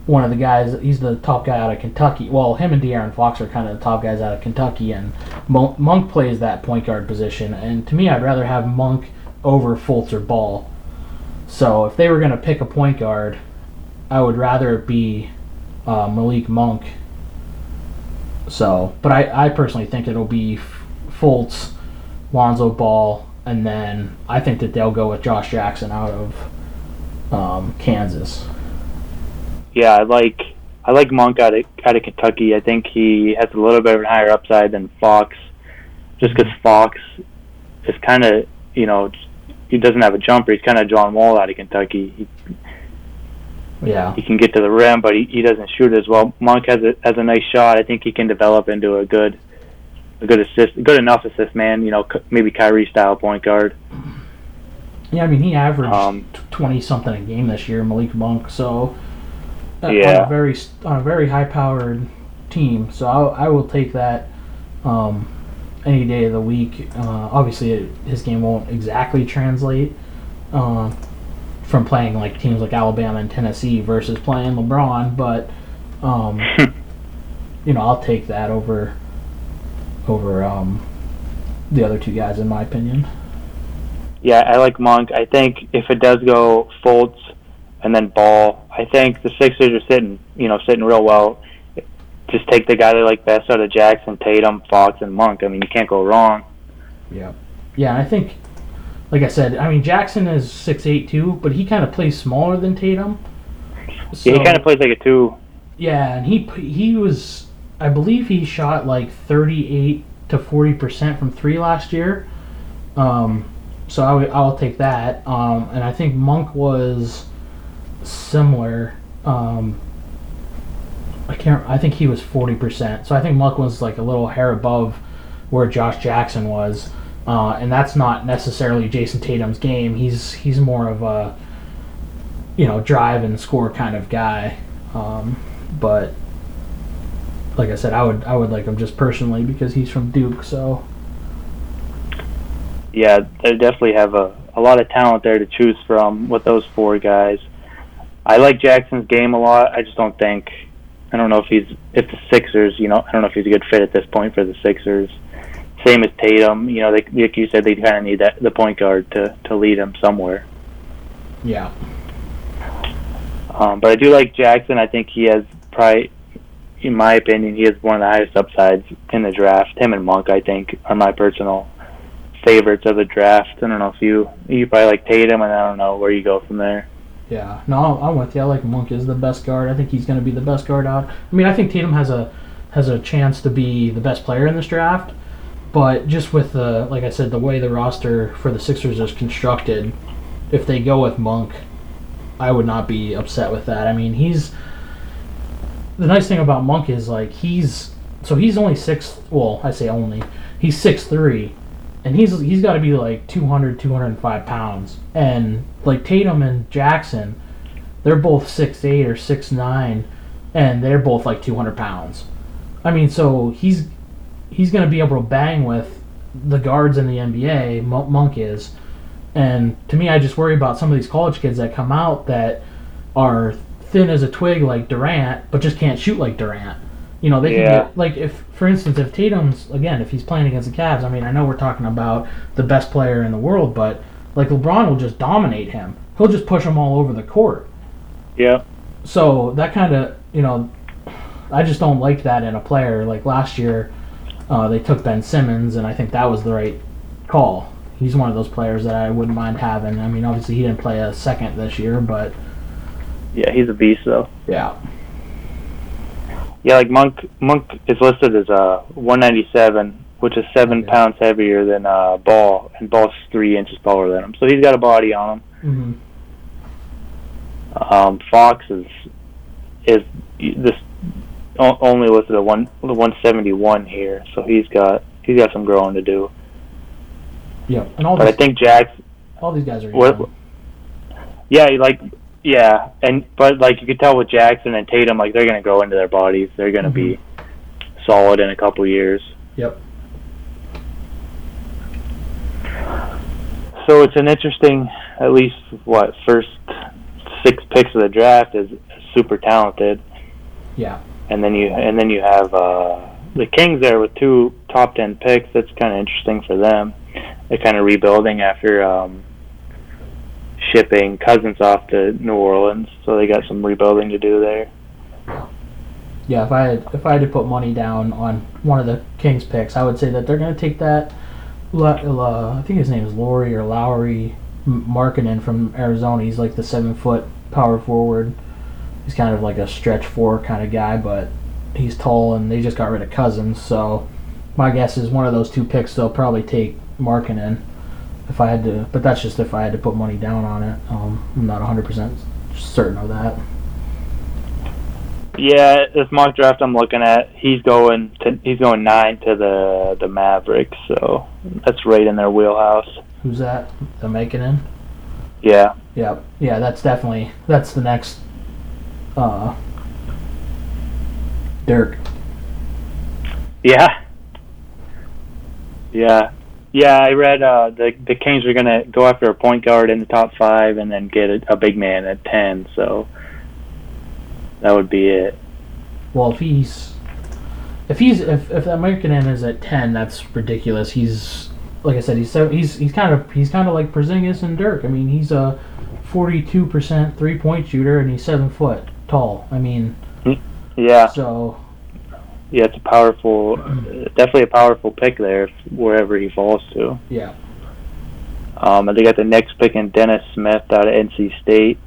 one of the guys. He's the top guy out of Kentucky. Well, him and De'Aaron Fox are kind of the top guys out of Kentucky, and Mon- Monk plays that point guard position. And to me, I'd rather have Monk over Fultz or Ball. So if they were going to pick a point guard, I would rather it be uh, Malik Monk. So, but I, I personally think it'll be Fultz, Lonzo Ball, and then I think that they'll go with Josh Jackson out of um, Kansas. Yeah, I like I like Monk out of out of Kentucky. I think he has a little bit of a higher upside than Fox, just because Fox is kind of you know he doesn't have a jumper. He's kind of John Wall out of Kentucky. He, Yeah, he can get to the rim, but he, he doesn't shoot as well. Monk has a has a nice shot. I think he can develop into a good a good assist, good enough assist man. You know, maybe Kyrie style point guard. yeah. I mean, he averaged Um, twenty something a game this year, Malik Monk. So, uh, on a very on a very high powered team. So I, I will take that um, any day of the week. Uh, obviously, it, his game won't exactly translate uh, from playing like teams like Alabama and Tennessee versus playing LeBron, but um, [LAUGHS] you know I'll take that over over um, the other two guys in my opinion. Yeah, I like Monk. I think if it does go Fultz and then Ball, I think the Sixers are sitting, you know, sitting real well. Just take the guy they like best out of Jackson, Tatum, Fox, and Monk. I mean, you can't go wrong. Yeah. Yeah, I think, like I said, I mean Jackson is six eight too, but he kind of plays smaller than Tatum. So, yeah, he kind of plays like a two. Yeah, and he he was, I believe he shot like thirty eight to forty percent from three last year. Um, so I would I'll take that. Um, and I think Monk was similar. Um, I can't. I think he was forty percent. So I think Monk was like a little hair above where Josh Jackson was. Uh, and that's not necessarily Jayson Tatum's game. He's he's more of a you know drive and score kind of guy. Um, but like I said, I would I would like him just personally because he's from Duke. So Yeah, they definitely have a, a lot of talent there to choose from with those four guys. I like Jackson's game a lot. I just don't think I don't know if he's if the Sixers, you know, I don't know if he's a good fit at this point for the Sixers. Same as Tatum, you know, they, like you said, they kind of need that the point guard to to lead them somewhere. yeah, Um, but I do like Jackson. I think he has probably, in my opinion, he has one of the highest upsides in the draft. Him and Monk, I think, are my personal favorites of the draft. I don't know if you you probably like Tatum, and I don't know where you go from there. yeah. No, I'm with you. I like Monk is the best guard. I think he's going to be the best guard out. I mean, I think Tatum has a has a chance to be the best player in this draft. But just with the like I said, the way the roster for the Sixers is constructed, if they go with Monk, I would not be upset with that. I mean, he's the nice thing about Monk is like he's so he's only six. Well, I say only he's six three, and he's he's got to be like 200, 205 pounds. And like Tatum and Jackson, they're both six eight or six nine, and they're both like two hundred pounds. I mean, so he's he's to be able to bang with the guards in the NBA. Mon- Monk is, and to me, I just worry about some of these college kids that come out that are thin as a twig like Durant, but just can't shoot like Durant. You know, they can Yeah. get like if, for instance, if Tatum's again, if he's playing against the Cavs, I mean, I know we're talking about the best player in the world, but like LeBron will just dominate him. He'll just push him all over the court. Yeah. So that kind of, you know, I just don't like that in a player. Like last year, uh, they took Ben Simmons, and I think that was the right call. He's one of those players that I wouldn't mind having. I mean, obviously he didn't play a second this year, but Yeah, he's a beast though. yeah, Yeah, like Monk Monk is listed as uh 197, which is seven Okay. pounds heavier than uh Ball, and Ball's three inches taller than him. So he's got a body on him. hmm Um, Fox is is this only listed at one 171 here, so he's got he's got some growing to do. yeah, and all But I think Jack's all these guys are. what young. yeah, like yeah, and but like you could tell with Jackson and Tatum, like they're gonna grow into their bodies. They're gonna be solid in a couple years. Yep. So it's an interesting, at least what first six picks of the draft is super talented, Yeah. and then you and then you have uh, the Kings there with two top ten picks. That's kind of interesting for them. They're kind of rebuilding after um, shipping Cousins off to New Orleans, so they got some rebuilding to do there. Yeah, if I had if I had to put money down on one of the Kings picks, I would say that they're going to take that. I think his name is Lauri or Lowry M- Markkanen from Arizona. He's like the seven foot power forward. He's kind of like a stretch four kind of guy, but he's tall, and they just got rid of Cousins. So my guess is one of those two picks they'll probably take Markkanen. If I had to, but that's just if I had to put money down on it. Um, I'm not 100 percent certain of that. Yeah, this mock draft I'm looking at, he's going to he's going nine to the the Mavericks, so that's right in their wheelhouse. Who's that? The Markkanen. Yeah, Yeah, yeah, that's definitely that's the next uh Dirk. yeah, yeah, yeah. I read uh, the the Kings are gonna go after a point guard in the top five, and then get a, a big man at ten. So that would be it. Well, if he's if he's if if American M is at ten, that's ridiculous. He's like I said, he's so he's he's kind of he's kind of like Porzingis and Dirk. I mean, he's a forty-two percent three-point shooter, and he's seven foot tall. I mean, Yeah, so yeah. It's a powerful, definitely a powerful pick there, wherever he falls to. yeah, Um, and they got the next pick in Dennis Smith out of NC State.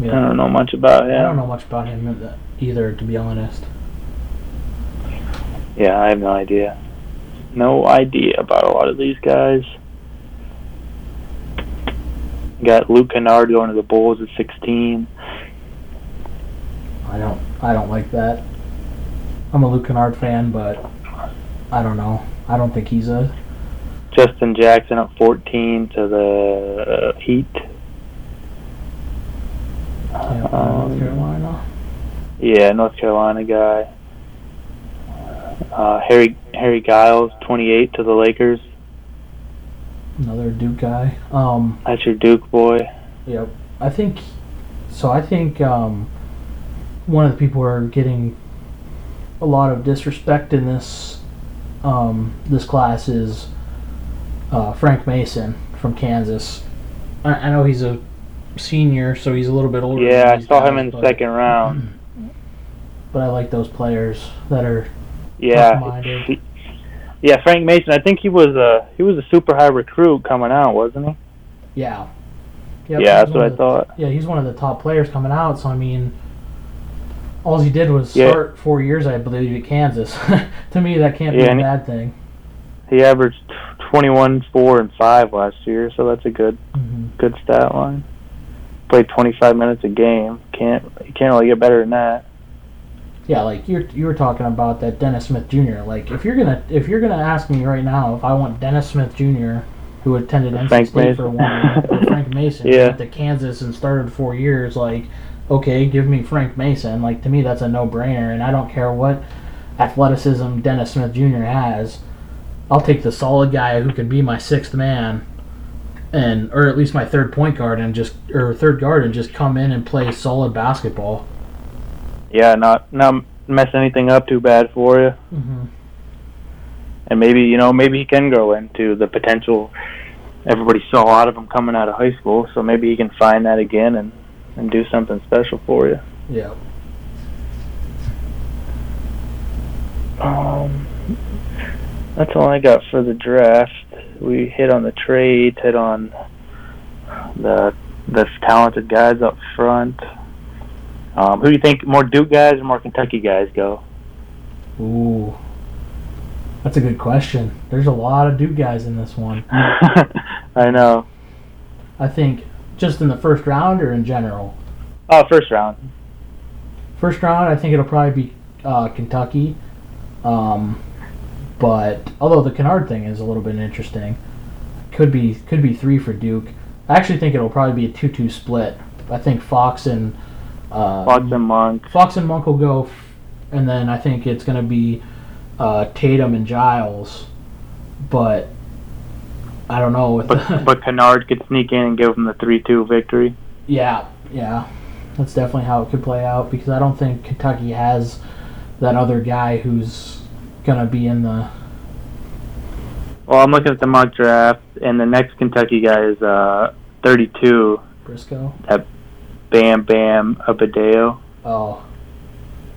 I don't know much about him. I don't know much about him either, to be honest. Yeah, I have no idea. No idea about a lot of these guys. Got Luke Kennard going to the Bulls at 16. I don't I don't like that. I'm a Luke Kennard fan, but I don't know. I don't think he's a Justin Jackson at 14 to the uh, Heat. yeah, North Um, Carolina. Yeah, North Carolina guy. Uh, Harry Harry Giles, 28 to the Lakers. Another Duke guy. Um, That's your Duke boy. yep. I think so. I think um, one of the people who are getting a lot of disrespect in this um, this class is uh, Frank Mason from Kansas. I, I know he's a senior, so he's a little bit older. Yeah, I saw him in the second round. [CLEARS THROAT] But I like those players that are Yeah. He- Yeah, Frank Mason. I think he was a he was a super high recruit coming out, wasn't he? Yeah. Yep, yeah, that's what I the- thought. Yeah, he's one of the top players coming out. So I mean, all he did was Yeah. start four years, I believe, at Kansas. [LAUGHS] to me, that can't Yeah, be a bad thing. He averaged 21, 4, and 5 last year, so that's a good hmm good stat line. Played 25 minutes a game. Can't you can't really get better than that. Yeah, like you you were talking about that Dennis Smith Jr. Like if you're gonna if you're gonna ask me right now if I want Dennis Smith Jr. who attended NC Frank State for Mason. one year, Frank [LAUGHS] Mason Yeah. went to Kansas and started four years, like okay, give me Frank Mason. Like to me, that's a no brainer, and I don't care what athleticism Dennis Smith Jr. has, I'll take the solid guy who can be my sixth man, and or at least my third point guard and just or third guard and just come in and play solid basketball. Yeah, not not mess anything up too bad for you, Mm-hmm. and maybe you know maybe he can grow into the potential everybody saw out of him coming out of high school. So maybe he can find that again and and do something special for you. Yeah. Um, that's all I got for the draft. We hit on the trades, hit on the the talented guys up front. Um, who do you think more Duke guys or more Kentucky guys go? Ooh. That's a good question. There's a lot of Duke guys in this one. [LAUGHS] I know. I think just in the first round or in general. Oh, first round. First round, I think it'll probably be uh, Kentucky. Um, but although the Kennard thing is a little bit interesting, could be could be three for Duke. I actually think it'll probably be a two-two split. I think Fox and uh, Fox and Monk. Fox and Monk will go, f- and then I think it's going to be uh, Tatum and Giles. But I don't know. With But but Kennard could sneak in and give them the three-two victory. yeah, yeah, that's definitely how it could play out because I don't think Kentucky has that other guy who's going to be in the. Well, I'm looking at the mock draft, and the next Kentucky guy is uh 32. Briscoe. That Bam Bam Adebayo. Oh,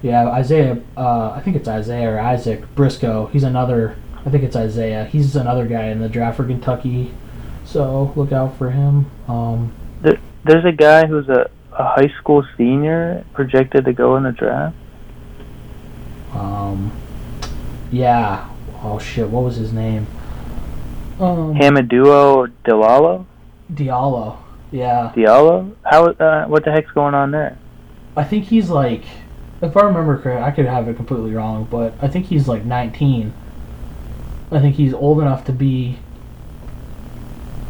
yeah, Isaiah. Uh, I think it's Isaiah or Isaac Briscoe. He's another. I think it's Isaiah. He's another guy in the draft for Kentucky. So look out for him. Um, There's a guy who's a, a high school senior projected to go in the draft. um, yeah. Oh shit. What was his name? Um, Hamidou Delalo? Diallo. Yeah. Diallo? How? Uh, what the heck's going on there? I think he's like, if I remember correct, I could have it completely wrong, but I think he's like 19. I think he's old enough to be.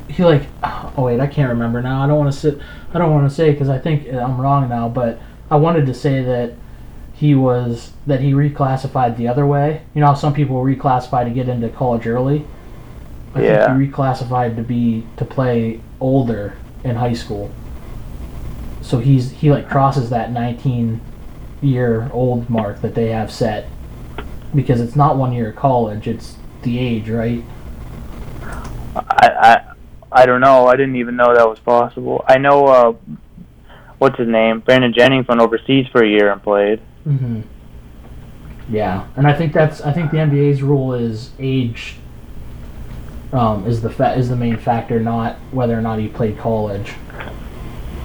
He like, oh wait, I can't remember now. I don't want to sit. I don't want to say because I think I'm wrong now, but I wanted to say that he was that he reclassified the other way. You know how some people reclassify to get into college early. I Yeah. think he reclassified to be to play older in high school. So he's he like crosses that 19 year old mark that they have set because it's not one year of college, it's the age, right? I, I I don't know. I didn't even know that was possible. I know. Uh, what's his name? Brandon Jennings went overseas for a year and played. Mhm. Yeah, and I think that's I think the NBA's rule is age um, is the fa- is the main factor, not whether or not he played college.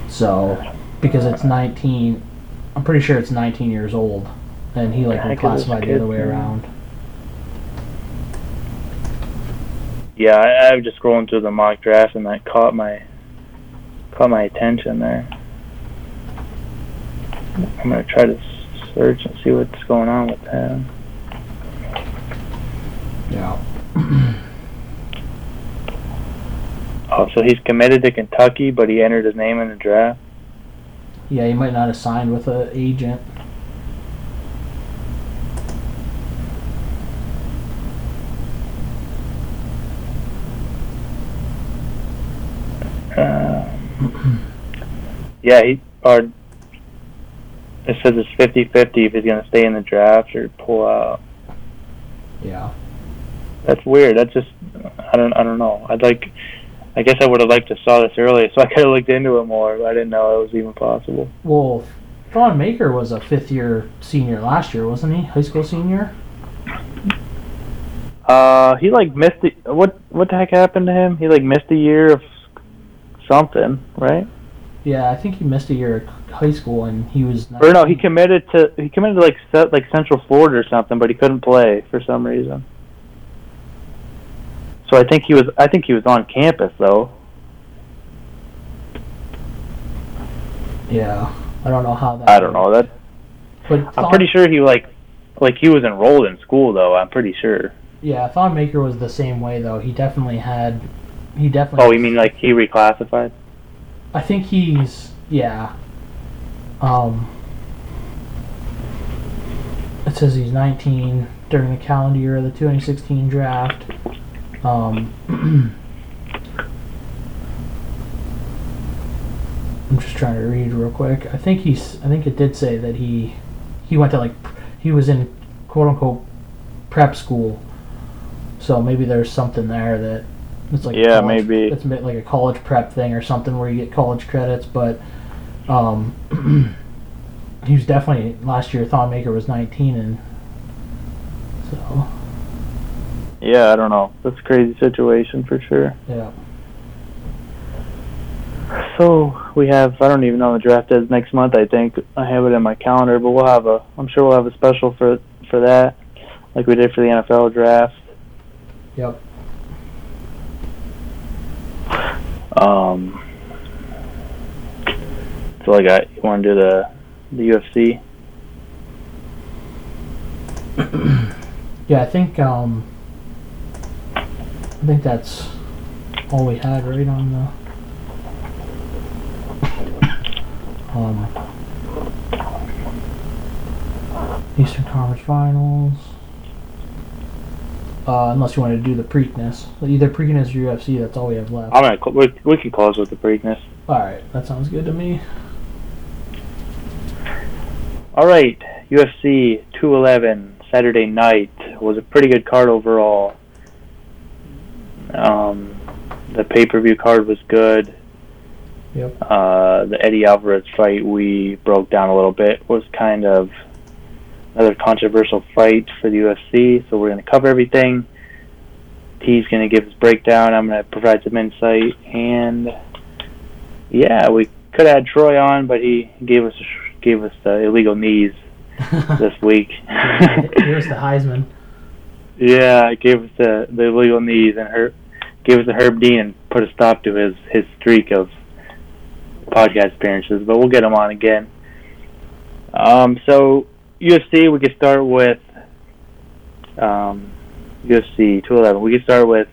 So, because it's 19, I'm pretty sure it's 19 years old, and he like Yeah, reclassified the other way around. Yeah, I, I was just scrolling through the mock draft and that caught my caught my attention there. I'm gonna try to search and see what's going on with him. Yeah. [CLEARS THROAT] Oh, so he's committed to Kentucky, but he entered his name in the draft. Yeah, he might not have signed with an agent. Um, yeah, he or it says it's 50-50 if he's gonna stay in the draft or pull out. Yeah. That's weird. That's just I don't I don't know. I'd like I guess I would have liked to saw this earlier, [LAUGHS] so I could have looked into it more. But I didn't know it was even possible. Well, Thon Maker was a fifth year senior last year, wasn't he? High school senior? Uh, he like missed the what? What the heck happened to him? He like missed a year of something, right? Yeah, I think he missed a year of high school and he was. Or no, he committed to he committed to like like Central Florida or something, but he couldn't play for some reason. So I think he was I think he was on campus though. Yeah, I don't know how that. I don't know that. But I'm pretty sure he like like he was enrolled in school though. I'm pretty sure. Yeah, Thon Maker was the same way though. He definitely had. He definitely. Oh, you mean like he reclassified? I think he's yeah. Um. It's says he's 19 during the calendar year of the 2016 draft. Um, [CLEARS THROAT] I'm just trying to read real quick. I think he's. I think it did say that he he went to like he was in quote unquote prep school. So maybe there's something there that it's like Yeah, college- maybe. it's a bit like a college prep thing or something where you get college credits. But um, [CLEARS THROAT] he was definitely last year. Thon Maker was 19 and so Yeah, I don't know. That's a crazy situation for sure. yeah. So we have I don't even know the draft is next month. I think I have it in my calendar, but we'll have a I'm sure we'll have a special for for that, like we did for the NFL draft. Yep. Um. So I you want to do the the UFC? [CLEARS THROAT] Yeah, I think um, I think that's all we had right on the um Eastern Conference Finals. Uh, unless you wanted to do the Preakness, either Preakness or UFC, that's all we have left. I'm gonna cl- we, we can close with the Preakness. All right, that sounds good to me. All right, UFC 211 Saturday night was a pretty good card overall. Um, the pay per view card was good. Yep. Uh, the Eddie Alvarez fight we broke down a little bit was kind of another controversial fight for the UFC. So we're going to cover everything. T's going to give his breakdown. I'm going to provide some insight, and yeah, we could have had Troy on, but he gave us gave us the illegal knees [LAUGHS] this week. Here's the Heisman. Yeah, gave us the the illegal knees and Herb gave us the Herb Dean and put a stop to his his streak of podcast appearances. But we'll get him on again. Um, so UFC, we could start with um, UFC 211. We could start with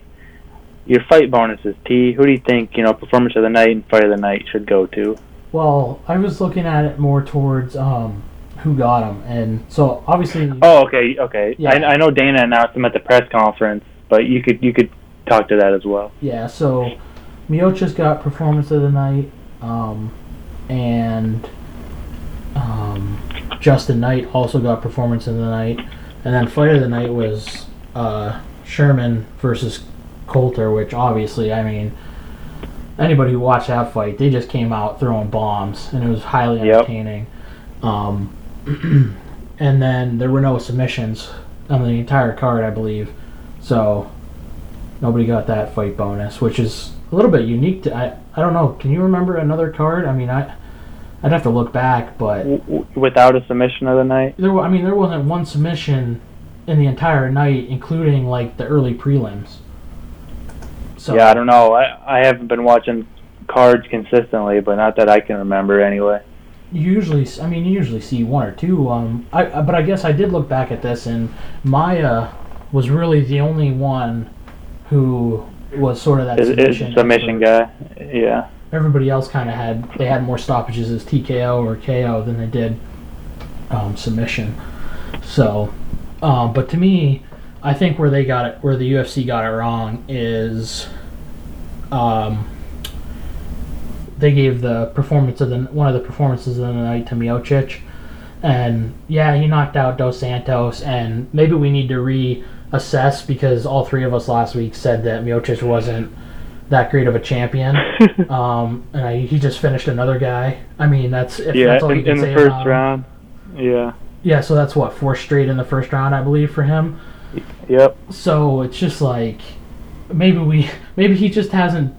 your fight bonuses. T, who do you think you know performance of the night and fight of the night should go to? Well, I was looking at it more towards um, who got him, and so obviously. Oh, okay, okay. Yeah. I, I know Dana announced him at the press conference, but you could you could talk to that as well. Yeah, so Miocic got performance of the night, um, and um, Justin Knight also got performance of the night, and then fight of the night was uh, Sherman versus Coulter, which obviously, I mean, anybody who watched that fight, they just came out throwing bombs, and it was highly Yep. entertaining. Um, [CLEARS THROAT] and then there were no submissions on the entire card, I believe. So nobody got that fight bonus, which is a little bit unique. To I I don't know. Can you remember another card? I mean, I I'd have to look back, but without a submission of the night. there. I mean, there wasn't one submission in the entire night, including like the early prelims. So Yeah, I don't know. I I haven't been watching cards consistently, but not that I can remember anyway. you usually I mean you usually see one or two um I, I but I guess I did look back at this and Maia was really the only one who was sort of that Is, is submission submission guy? Yeah. Everybody else kind of had they had more stoppages as TKO or KO than they did um, submission. So um, but to me I think where they got it where the UFC got it wrong is um, they gave the performance of the one of the performances of the night to Miocic, and yeah, he knocked out Dos Santos, and maybe we need to reassess because all three of us last week said that Miocic wasn't that great of a champion. [LAUGHS] um, and I, he just finished another guy. I mean, that's if yeah, that's all you in, can in the first about him. round. Yeah. Yeah, so that's what four straight in the first round, I believe, for him. Yep. So it's just like maybe we [LAUGHS] maybe he just hasn't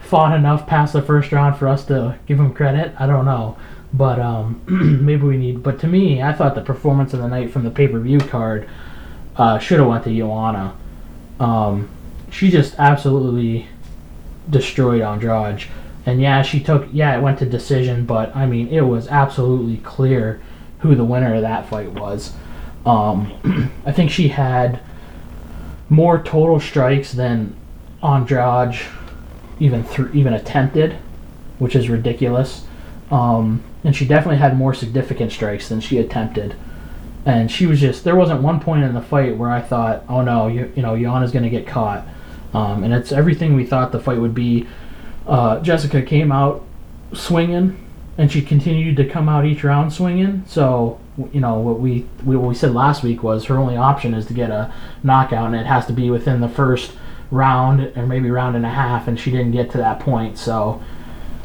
fought enough past the first round for us to give him credit. I don't know. But um, [CLEARS THROAT] maybe we need. But to me, I thought the performance of the night from the pay per view card uh, should have went to Joanna. Um, she just absolutely destroyed Andrade. And yeah, she took. Yeah, it went to decision, but I mean, it was absolutely clear who the winner of that fight was. Um, [CLEARS THROAT] I think she had more total strikes than Andrade even th- even attempted, which is ridiculous. Um, and she definitely had more significant strikes than she attempted. and she was just there wasn't one point in the fight where I thought, oh no, you you know Joanna's gonna get caught, um, and it's everything we thought the fight would be. Uh, Jessica came out swinging, and she continued to come out each round swinging. So you know what we, we what we said last week was her only option is to get a knockout, and it has to be within the first round or maybe round and a half, and she didn't get to that point. So,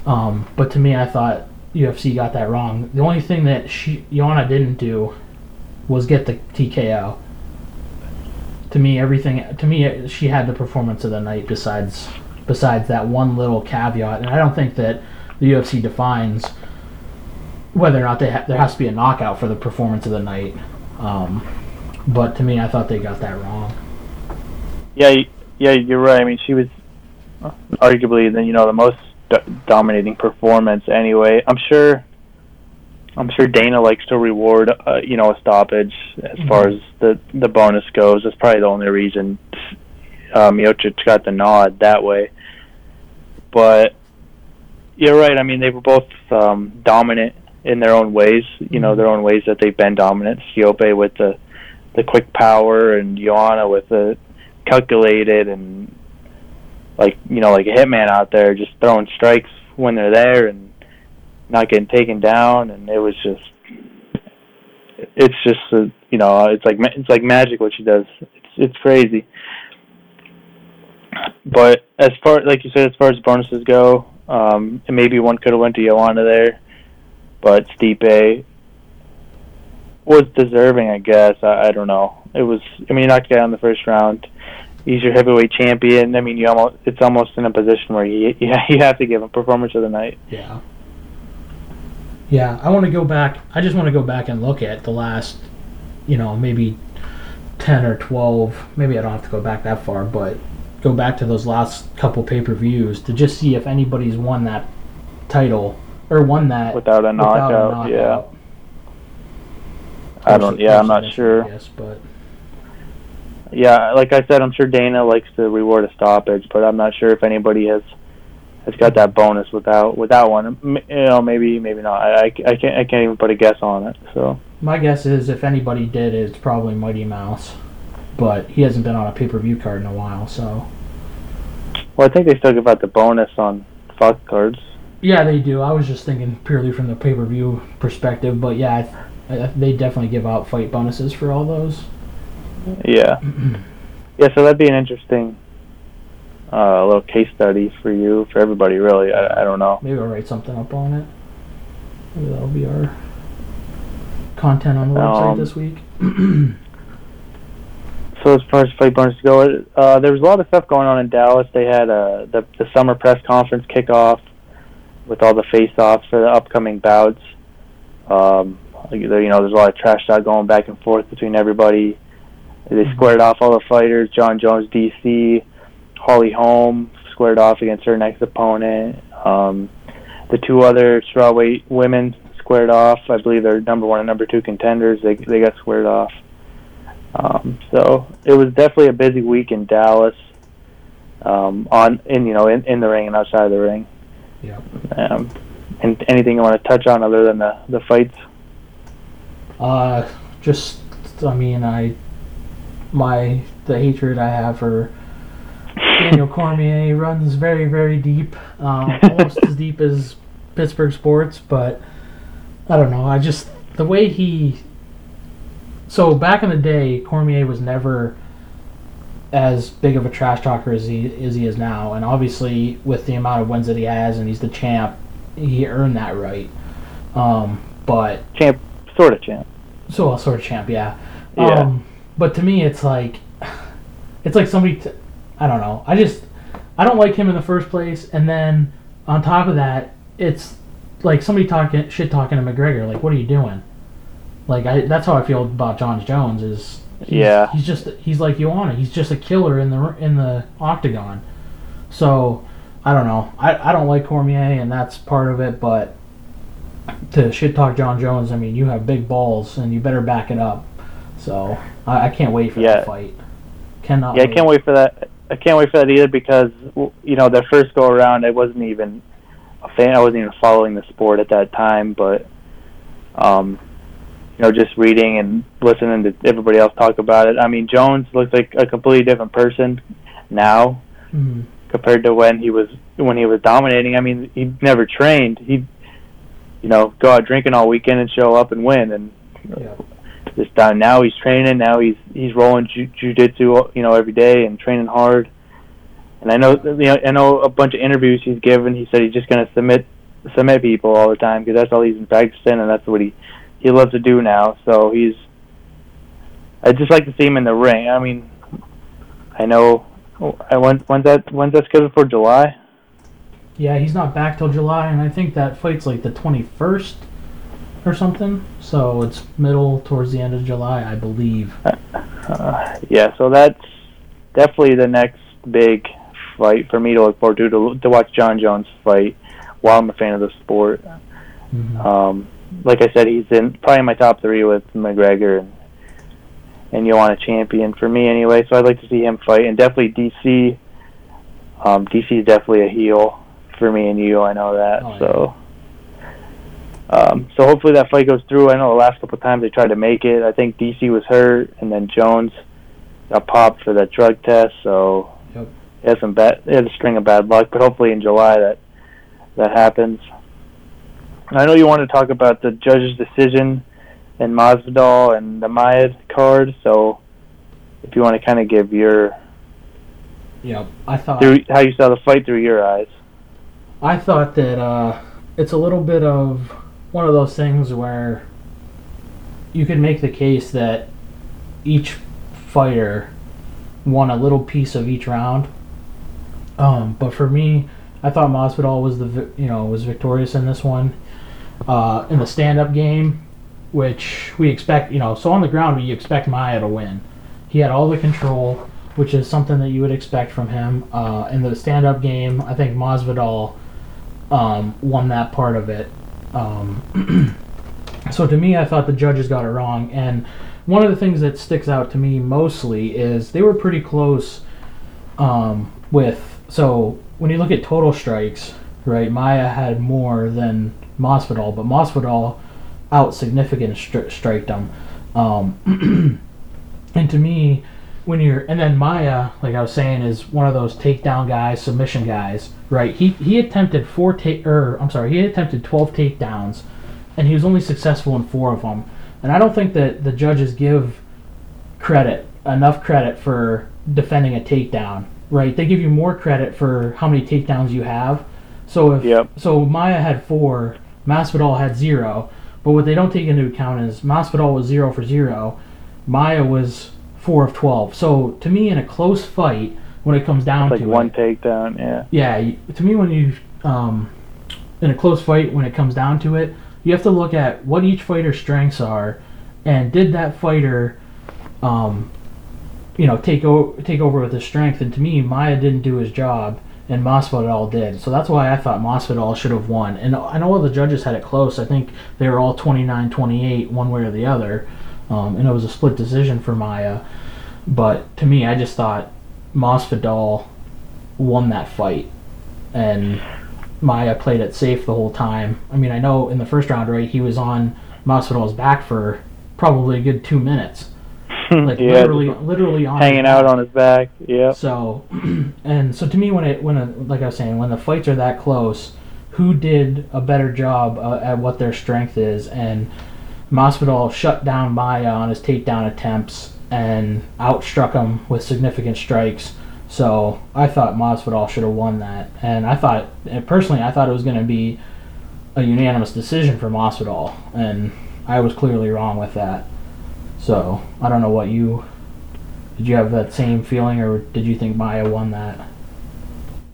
um, but to me, I thought UFC got that wrong. The only thing that she Joanna didn't do was get the TKO. To me, everything to me she had the performance of the night. Besides, besides that one little caveat, and I don't think that the UFC defines whether or not ha- there has to be a knockout for the performance of the night. Um, but to me, I thought they got that wrong. Yeah, yeah, you're right. I mean, she was arguably the you know the most do- dominating performance. Anyway, I'm sure. I'm sure Dana likes to reward, uh, you know, a stoppage as far as the the bonus goes. That's probably the only reason um, Miocic got the nod that way. But you're right. I mean, they were both um, dominant in their own ways. You know, their own ways that they've been dominant. Stipe with the the quick power, and Joanna with the calculated and like you know like a hitman out there, just throwing strikes when they're there and not getting taken down. And it was just, it's just a, you know, it's like it's like magic what she does. It's it's crazy. But as far like you said, as far as bonuses go, um, maybe one could have went to Joanna there, but Stipe was deserving, I guess. I, I don't know. It was. I mean, he knocked guy in the first round. He's your heavyweight champion. I mean, you almost. It's almost in a position where you you, [LAUGHS] you have to give him performance of the night. Yeah. Yeah, I want to go back. I just want to go back and look at the last, you know, maybe 10 or 12. Maybe I don't have to go back that far, but go back to those last couple pay per views to just see if anybody's won that title or won that Without a without knockout, yeah. I don't. Yeah, I'm not sure. Guess, but Yeah, like I said, I'm sure Dana likes to reward a stoppage, but I'm not sure if anybody has has got that bonus without without one. You know, maybe maybe not. I, I, I can't I can't even put a guess on it. So my guess is if anybody did, it's probably Mighty Mouse. But he hasn't been on a pay per view card in a while, so. well, I think they still give out the bonus on Fox cards. Yeah, they do. I was just thinking purely from the pay per view perspective, but yeah, I I, they definitely give out fight bonuses for all those. Yeah, [CLEARS THROAT] yeah. So that'd be an interesting uh, a little case study for you, for everybody, really. I, I don't know. Maybe I'll write something up on it. Maybe that'll be our content on the website Um, this week. [CLEARS THROAT] So as far as fight bonus go, uh, there was a lot of stuff going on in Dallas. They had uh, the the summer press conference kickoff with all the face-offs for the upcoming bouts. Um, you know, there's a lot of trash talk going back and forth between everybody. They Mhm. squared off all the fighters. Jon Jones, DC, Holly Holm squared off against her next opponent. Um, the two other strawweight women squared off. I believe they're number one and number two contenders. They they got squared off. Um, so it was definitely a busy week in Dallas. Um, on in you know in, in the ring and outside of the ring. Yep. Um, and anything you want to touch on other than the the fights? Uh, just I mean, I my the hatred I have for Daniel Cormier runs very very deep, um, [LAUGHS] almost as deep as Pittsburgh sports. But I don't know. I just the way he. So back in the day, Cormier was never as big of a trash talker as he as he is now, and obviously with the amount of wins that he has, and he's the champ, he earned that right. Um, but Champ, sort of champ. so a sort of champ, yeah. Yeah. Um, but to me, it's like, it's like somebody. T- I don't know. I just, I don't like him in the first place, and then on top of that, it's like somebody talking shit talking to McGregor. Like, what are you doing? Like, I that's how I feel about Jon Jones. Is he's, Yeah. he's just he's like you want Joanna. He's just a killer in the in the octagon. So I don't know. I I don't like Cormier, and that's part of it, but to shit talk Jon Jones, I mean, you have big balls and you better back it up. So I, I can't wait for Yeah. that fight. Cannot. Yeah, I can't wait for that. I can't wait for that either because you know their first go around, I wasn't even a fan. I wasn't even following the sport at that time, but um, you know, just reading and listening to everybody else talk about it. I mean, Jones looks like a completely different person now Mhm. compared to when he was when he was dominating. I mean, he never trained. He, you know, go out drinking all weekend and show up and win. And Yeah. This time now he's training. Now he's he's rolling ju- jujitsu, you know, every day and training hard. And I know, you know, I know a bunch of interviews he's given. He said he's just going to submit submit people all the time because that's all he's been practicing and that's what he he loves to do now. So he's. I just like to see him in the ring. I mean, I know. I when when's that when's that scheduled for July? Yeah, he's not back till July, and I think that fight's like the 21st or something. So it's middle towards the end of July, I believe. Uh, yeah, so that's definitely the next big fight for me to look forward to to, to watch Jon Jones fight while I'm a fan of the sport. Mhm. Um, like I said, he's in probably in my top three with McGregor and and Joanna Champion for me anyway. So I'd like to see him fight, and definitely DC. Um, DC is definitely a heel for me and you. I know that. Oh, yeah. So. Um, so hopefully that fight goes through. I know the last couple of times they tried to make it. I think DC was hurt, and then Jones got popped for that drug test. So Yep. he had some bad, he had a string of bad luck. But hopefully in July that that happens. I know you want to talk about the judge's decision and Masvidal and the Mayed card. So if you want to kind of give your yeah, I thought through how you saw the fight through your eyes. I thought that uh, it's a little bit of one of those things where you could make the case that each fighter won a little piece of each round. Um, but for me, I thought Masvidal was the you know was victorious in this one. Uh, in the stand-up game, which we expect you know so on the ground we expect Maia to win. He had all the control, which is something that you would expect from him. Uh, in the stand-up game, I think Masvidal um, won that part of it. Um, [CLEARS THROAT] so to me, I thought the judges got it wrong. And one of the things that sticks out to me mostly is they were pretty close um, with. So when you look at total strikes, right, Maia had more than Masvidal, but Masvidal out significant stri- striked. Um, [CLEARS THROAT] and to me, when you're and then Maia, like I was saying, is one of those takedown guys, submission guys, right? He he attempted four take or I'm sorry, he attempted 12 takedowns, and he was only successful in four of them. And I don't think that the judges give credit enough credit for defending a takedown, right? They give you more credit for how many takedowns you have. So if Yep. so, Maia had four, Masvidal had zero. But what they don't take into account is Masvidal was zero for zero, Maia was four of twelve. So to me, in a close fight, when it comes down Like to one it, takedown, yeah. yeah, to me, when you um, in a close fight, when it comes down to it, you have to look at what each fighter's strengths are, and did that fighter, um, you know, take over take over with his strength. And to me, Maia didn't do his job, and Masvidal did. So that's why I thought Masvidal should have won. And I know all the judges had it close. I think they were all 29-28, one way or the other, um, and it was a split decision for Maia. But to me, I just thought Masvidal won that fight, and Maia played it safe the whole time. I mean, I know in the first round, right, he was on Masvidal's back for probably a good two minutes, like yeah, literally, literally on hanging out on his back. Yeah. so, [CLEARS THROAT] and so to me, when it when a, like I was saying, when the fights are that close, who did a better job uh, at what their strength is? And Masvidal shut down Maia on his takedown attempts and outstruck him with significant strikes. So I thought Masvidal should have won that, and I thought and personally, I thought it was going to be a unanimous decision for Masvidal, and I was clearly wrong with that. So I don't know what you did. You have that same feeling, or did you think Maia won that?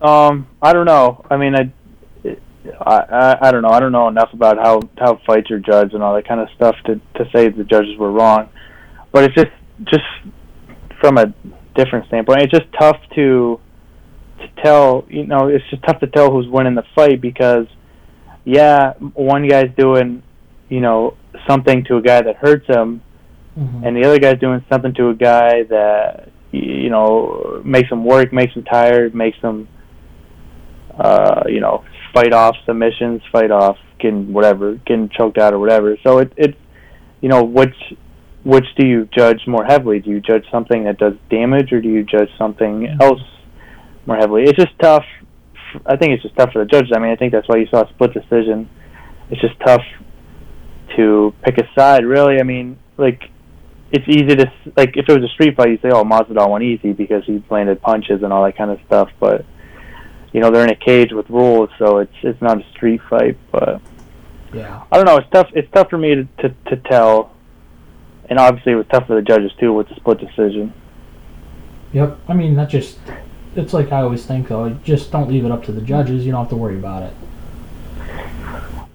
Um, I don't know. I mean, I, I, I, I don't know. I don't know enough about how how fights are judged and all that kind of stuff to to say the judges were wrong. But it's just just from a different standpoint, it's just tough to to tell. You know, it's just tough to tell who's winning the fight because, yeah, one guy's doing, you know, something to a guy that hurts him, Mm-hmm. and the other guy's doing something to a guy that you know makes him work, makes him tired, makes him uh, you know fight off submissions, fight off getting whatever, getting choked out or whatever. So it it you know, which which do you judge more heavily? Do you judge something that does damage, or do you judge something else more heavily? It's just tough. I think it's just tough for the judges. I mean, I think that's why you saw a split decision. It's just tough to pick a side, really. I mean, like it's easy to like if it was a street fight, you say, "Oh, Masvidal won easy because he landed punches and all that kind of stuff." But you know, they're in a cage with rules, so it's it's not a street fight. But Yeah. I don't know. It's tough. It's tough for me to to, to tell, and obviously it was tough for the judges too with the split decision. Yep. I mean, that just. It's like I always think, though. Just don't leave it up to the judges. You don't have to worry about it.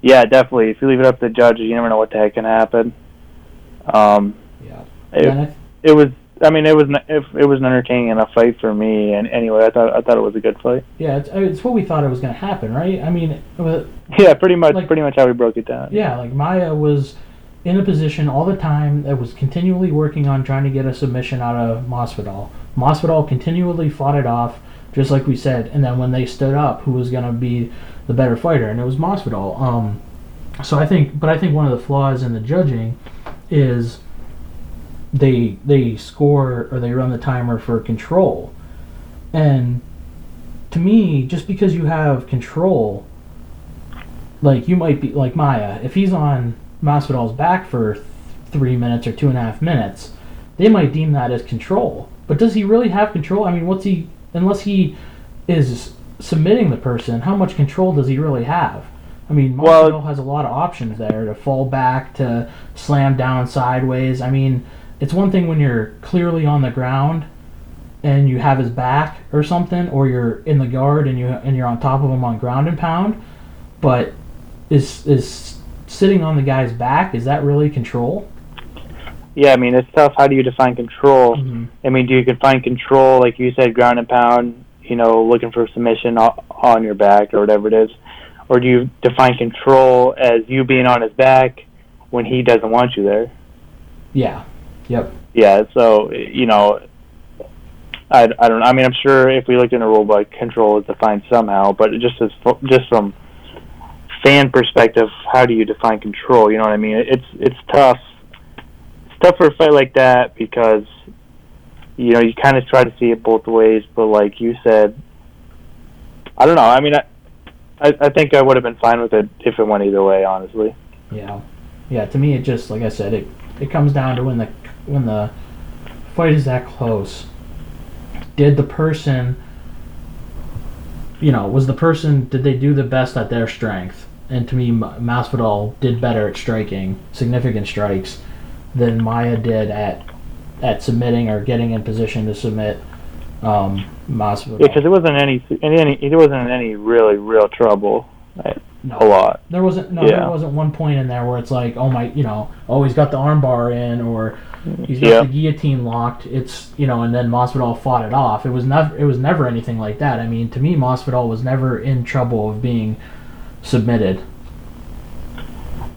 Yeah, definitely. If you leave it up to the judges, you never know what the heck can happen. Um, Yeah. it, it was. I mean, it was. If it was an entertaining enough fight for me, and anyway, I thought I thought it was a good fight. yeah, it's, it's what we thought it was going to happen, right? I mean, was- Yeah, pretty much. Like- pretty much how we broke it down. yeah, like Maia was in a position all the time that was continually working on trying to get a submission out of Masvidal. Masvidal continually fought it off, just like we said, and then when they stood up, who was going to be the better fighter? And it was Masvidal. Um, so I think, but I think one of the flaws in the judging is they they score or they run the timer for control, and to me, just because you have control like you might be like Maia. If he's on Masvidal's back for th- three minutes or two and a half minutes, they might deem that as control. But does he really have control? I mean, what's he? Unless he is submitting the person, how much control does he really have? I mean, Masvidal Well- has a lot of options there to fall back, to slam down sideways. I mean, it's one thing when you're clearly on the ground and you have his back or something, or you're in the guard and you and you're on top of him on ground and pound. But is is sitting on the guy's back is that really control? Yeah, I mean, it's tough. How do you define control? Mm-hmm. I mean, do you define control like you said, ground and pound? You know, looking for submission on your back or whatever it is, or do you define control as you being on his back when he doesn't want you there? Yeah. Yep. Yeah, so you know, I, I don't. Know. I mean, I'm sure if we looked in a rule book, control is defined somehow, but it just as just from fan perspective, how do you define control? You know what I mean? It's it's tough. It's tough for a fight like that because you know you kind of try to see it both ways, but like you said, I don't know. I mean, I I, I think I would have been fine with it if it went either way, honestly. Yeah. Yeah. To me, it just like I said, it it comes down to when the when the fight is that close. Did the person, you know, was the person did they do the best at their strength? And to me, Masvidal did better at striking significant strikes than Maia did at at submitting or getting in position to submit um, Masvidal. Yeah, because it wasn't any any it wasn't in any really real trouble. Right? No. A lot. There wasn't no. Yeah. There wasn't one point in there where it's like, oh my, you know, oh he's got the armbar in, or he's got Yeah. the guillotine locked. It's you know, and then Masvidal fought it off. It was never. It was never anything like that. I mean, to me, Masvidal was never in trouble of being submitted.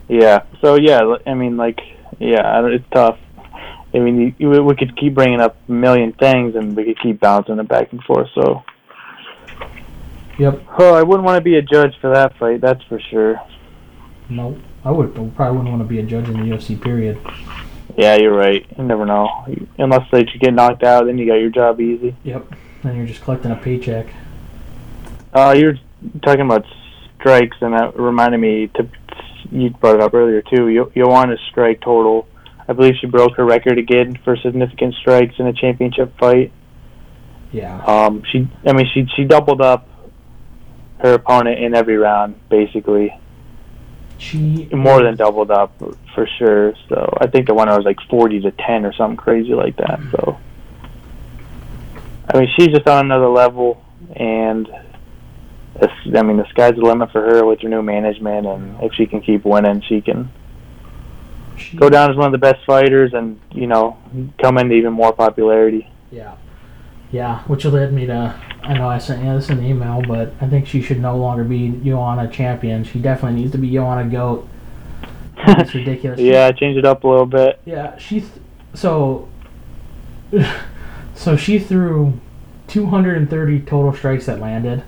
Yeah. So yeah, I mean, like, yeah, I don't- it's tough. I mean, you, you, we could keep bringing up a million things, and we could keep bouncing it back and forth. So, Yep. oh, I wouldn't want to be a judge for that fight. That's for sure. No, I would I probably wouldn't want to be a judge in the UFC. Period. Yeah, you're right. You never know. Unless they you get knocked out, then you got your job easy. Yep. Then you're just collecting a paycheck. Uh, you're talking about strikes, and that reminded me. To you brought it up earlier too. Yo- Joanna's strike total. I believe she broke her record again for significant strikes in a championship fight. Yeah. Um, she, I mean, she she doubled up her opponent in every round, basically She more than doubled up for sure. So I think the one I was like forty to ten or something crazy like that. So I mean, she's just on another level, and I mean, the sky's the limit for her with her new management, and if she can keep winning, she can go down as one of the best fighters, and you know, come into even more popularity. Yeah. Yeah, which led me to. I know I sent you this in the email, but I think she should no longer be Joanna champion. She definitely needs to be Joanna Goat. It's ridiculous. [LAUGHS] yeah, change it up a little bit. Yeah, she. Th- so. [LAUGHS] So she threw 230 total strikes that landed.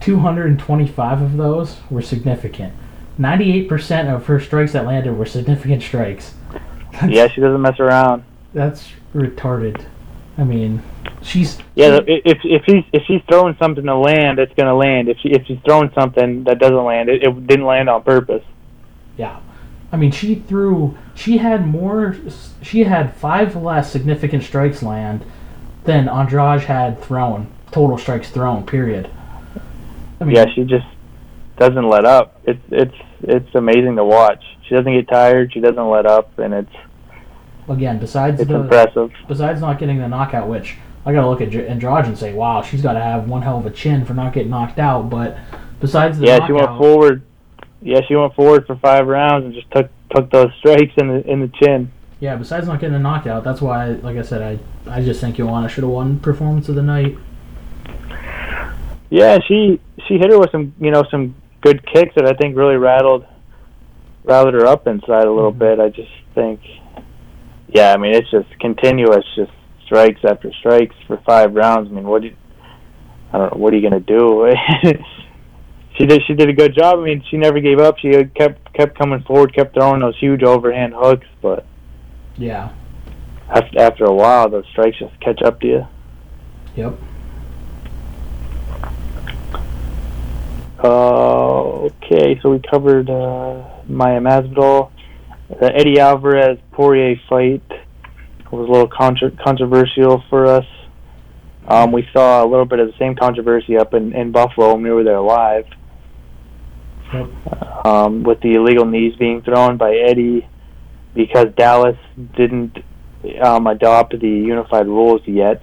225 of those were significant. ninety-eight percent of her strikes that landed were significant strikes. yeah, she doesn't mess around. That's retarded. I mean, she's Yeah, i- if if she's if she's throwing something to land, it's gonna land. If she if she's throwing something that doesn't land, it, it didn't land on purpose. Yeah. I mean, she threw. She had more. She had five less significant strikes land than Andrade had thrown. Total strikes thrown. Period. I mean, Yeah, she just doesn't let up. It's it's it's amazing to watch. She doesn't get tired. She doesn't let up, and it's again, besides it's the impressive. besides not getting the knockout, which I gotta look at Andrade and say, wow, she's got to have one hell of a chin for not getting knocked out. But besides the Yeah, knockout, she went forward. Yeah, she went forward for five rounds and just took took those strikes in the in the chin. yeah, besides not getting a knockout, that's why, like I said, I I just think Joanna should have won performance of the night. Yeah, she she hit her with some you know some good kicks that I think really rattled rattled her up inside a little Mhm. bit. I just think, yeah, I mean it's just continuous, just strikes after strikes for five rounds. I mean, what do you, I don't know, what are you gonna do? [LAUGHS] she did she did a good job. I mean, she never gave up. She kept kept coming forward, kept throwing those huge overhand hooks, but Yeah. after after a while, those strikes just catch up to you. Yep. Uh, okay, so we covered uh, Maia Masvidal. The Eddie Alvarez Poirier fight was a little contra- controversial for us. Um, we saw a little bit of the same controversy up in, in Buffalo when we were there live. Yep. Um, with the illegal knees being thrown by Eddie because Dallas didn't um, adopt the unified rules yet.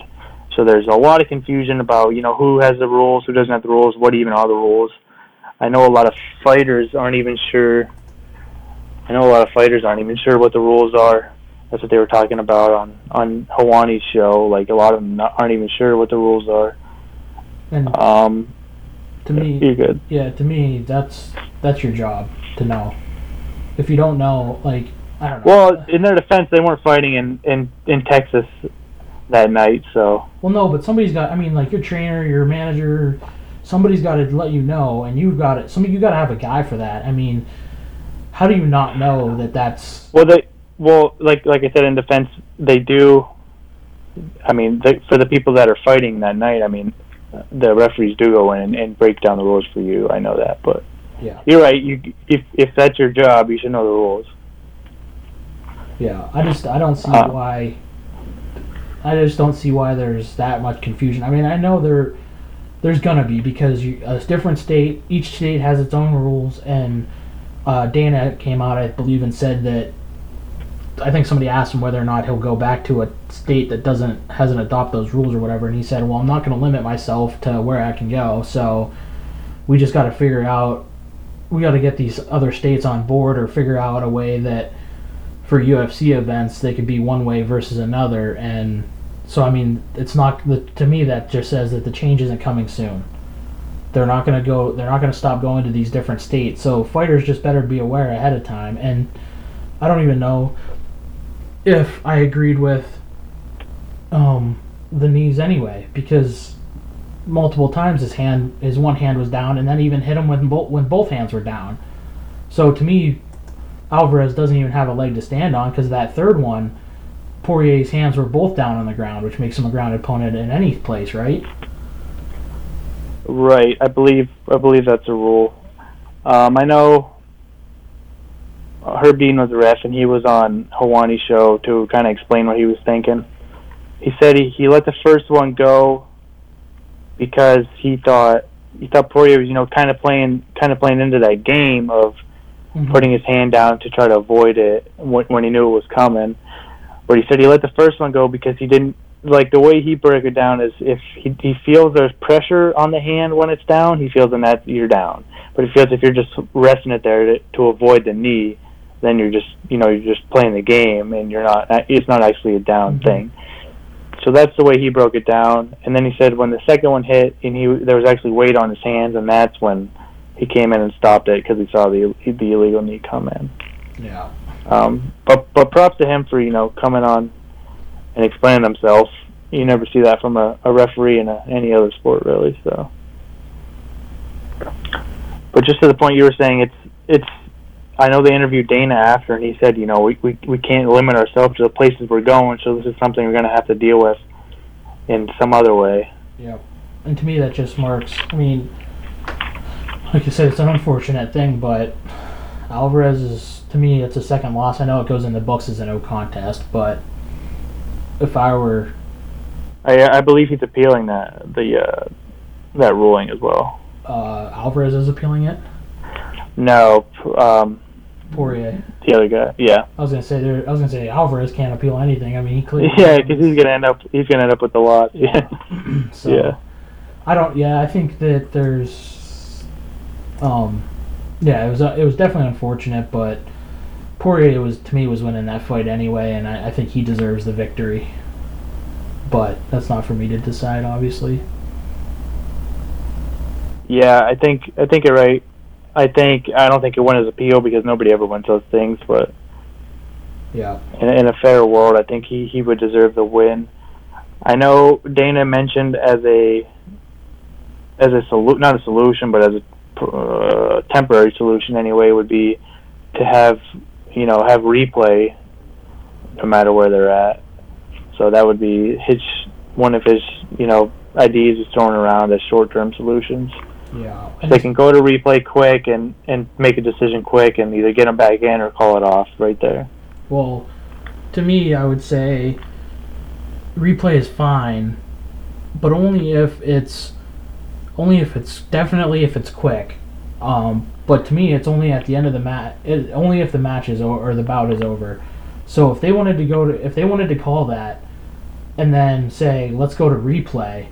So there's a lot of confusion about you know who has the rules, who doesn't have the rules, what even are the rules. I know a lot of fighters aren't even sure. I know a lot of fighters aren't even sure what the rules are. That's what they were talking about on on Helwani's show. Like a lot of them not, aren't even sure what the rules are. And Um, to me, you're good. yeah, to me, that's that's your job to know. If you don't know, like I don't know. Well, in their defense, they weren't fighting in in in Texas that night, so Well, no, but somebody's got. I mean, like your trainer, your manager, somebody's got to let you know, and you've got it. Somebody, you got to have a guy for that. I mean, how do you not know that that's? well they well like like I said in defense, they do. I mean, they, for the people that are fighting that night, I mean, the referees do go in and, and break down the rules for you. I know that, but Yeah, you're right. You if if that's your job, you should know the rules. yeah. I just I don't see Uh. why. I just don't see why there's that much confusion. I mean, I know there, there's gonna be because you, a different state, each state has its own rules, and uh, Dana came out, I believe, and said that. I think somebody asked him whether or not he'll go back to a state that doesn't hasn't adopt those rules or whatever, and he said, "Well, I'm not going to limit myself to where I can go, so we just got to figure out, we got to get these other states on board, or figure out a way that for UFC events they could be one way versus another, and so I mean, it's not to me that just says that the change isn't coming soon. They're not going to go. They're not going to stop going to these different states. So fighters just better be aware ahead of time. And I don't even know if I agreed with um, the knees anyway, because multiple times his hand, his one hand was down, and then even hit him when both when both hands were down. So to me, Alvarez doesn't even have a leg to stand on because that third one, Poirier's hands were both down on the ground, which makes him a ground opponent in any place, right? Right. I believe I believe that's a rule. Um, I know Herb Dean was a ref, and he was on Helwani's show to kind of explain what he was thinking. He said he, he let the first one go because he thought he thought Poirier was you know kind of playing kind of playing into that game of Mhm. putting his hand down to try to avoid it when, when he knew it was coming. But he said he let the first one go because he didn't like the way he broke it down is if he, he feels there's pressure on the hand when it's down, he feels then that you're down. But he feels if you're just resting it there to, to avoid the knee, then you're just you know you're just playing the game and you're not it's not actually a down Mhm. thing. So that's the way he broke it down. And then he said when the second one hit and he there was actually weight on his hands, and that's when he came in and stopped it because he saw the the illegal knee come in. Yeah. Um, but but props to him for you know coming on and explaining himself. You never see that from a, a referee in a, any other sport really. So, but just to the point you were saying, it's it's I know they interviewed Dana after, and he said, you know, we we we can't limit ourselves to the places we're going, so this is something we're going to have to deal with in some other way. Yeah, And to me, that just marks. I mean, like you said, it's an unfortunate thing, but Alvarez is to me, it's a second loss. I know it goes in the books as a no contest, but if I were, I I believe he's appealing that the uh, that ruling as well. uh, Alvarez is appealing it. No, um, Poirier. the other guy. Yeah, I was gonna say there. I was gonna say Alvarez can't appeal anything. I mean, he clearly. [LAUGHS] yeah, because he's gonna end up he's gonna end up with the loss. Yeah, [LAUGHS] [CLEARS THROAT] so, yeah, I don't. Yeah, I think that there's. Um, yeah, it was uh, it was definitely unfortunate, but Poirier was to me was winning that fight anyway, and I, I think he deserves the victory. But that's not for me to decide, obviously. yeah. I think I think you're right. I think I don't think it won his appeal because nobody ever wins those things, but Yeah. in, in a fair world, I think he, he would deserve the win. I know Dana mentioned as a as a solu- not a solution, but as a uh, temporary solution anyway, would be to have you know have replay no matter where they're at. So that would be his one of his you know ideas he's throwing around as short term solutions. Yeah. So they can go to replay quick and and make a decision quick and either get them back in or call it off right there. Well, to me, I would say replay is fine, but only if it's only if it's definitely if it's quick. Um, but to me, it's only at the end of the match. Only if the match is over or the bout is over. So if they wanted to go to if they wanted to call that, and then say let's go to replay,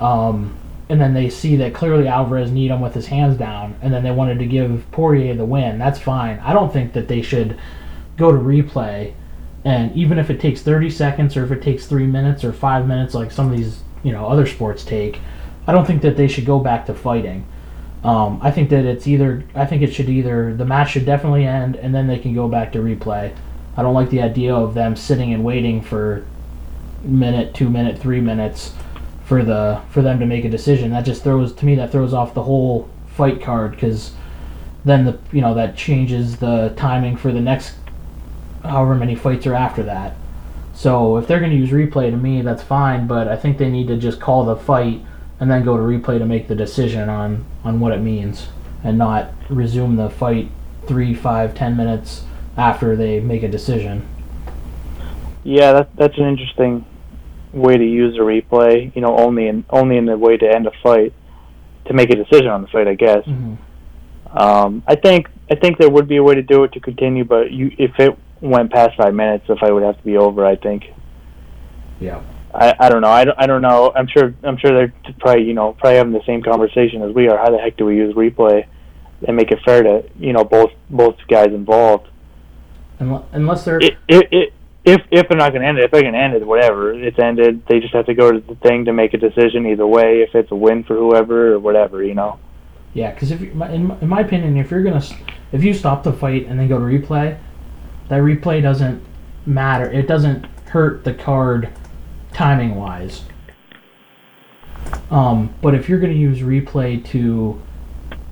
um, and then they see that clearly Alvarez kneed him with his hands down, and then they wanted to give Poirier the win. That's fine. I don't think that they should go to replay and even if it takes 30 seconds or if it takes three minutes or five minutes like some of these you know other sports take i don't think that they should go back to fighting um, i think that it's either i think it should either the match should definitely end and then they can go back to replay i don't like the idea of them sitting and waiting for minute two minute three minutes for the for them to make a decision that just throws to me that throws off the whole fight card because then the you know that changes the timing for the next however many fights are after that. So if they're going to use replay to me, that's fine. But I think they need to just call the fight and then go to replay to make the decision on on what it means, and not resume the fight three, five, ten minutes after they make a decision. Yeah, that, that's an interesting way to use a replay. You know, only in only in the way to end a fight to make a decision on the fight. I guess. Mm-hmm. Um, I think I think there would be a way to do it to continue, but you if it went past five minutes, the fight would have to be over. I think. Yeah. I, I don't know. I don't, I don't know. I'm sure I'm sure they're probably you know probably having the same conversation as we are. How the heck do we use replay and make it fair to you know both both guys involved? Unle- Unless they're it, it, it, if if they're not going to end it, if they're going to end it, whatever, it's ended. They just have to go to the thing to make a decision either way. If it's a win for whoever or whatever, you know. Yeah, because if in, my- in my opinion, if you're gonna s- if you stop the fight and then go to replay, that replay doesn't matter. It doesn't hurt the card timing wise. Um, but if you're gonna use replay to,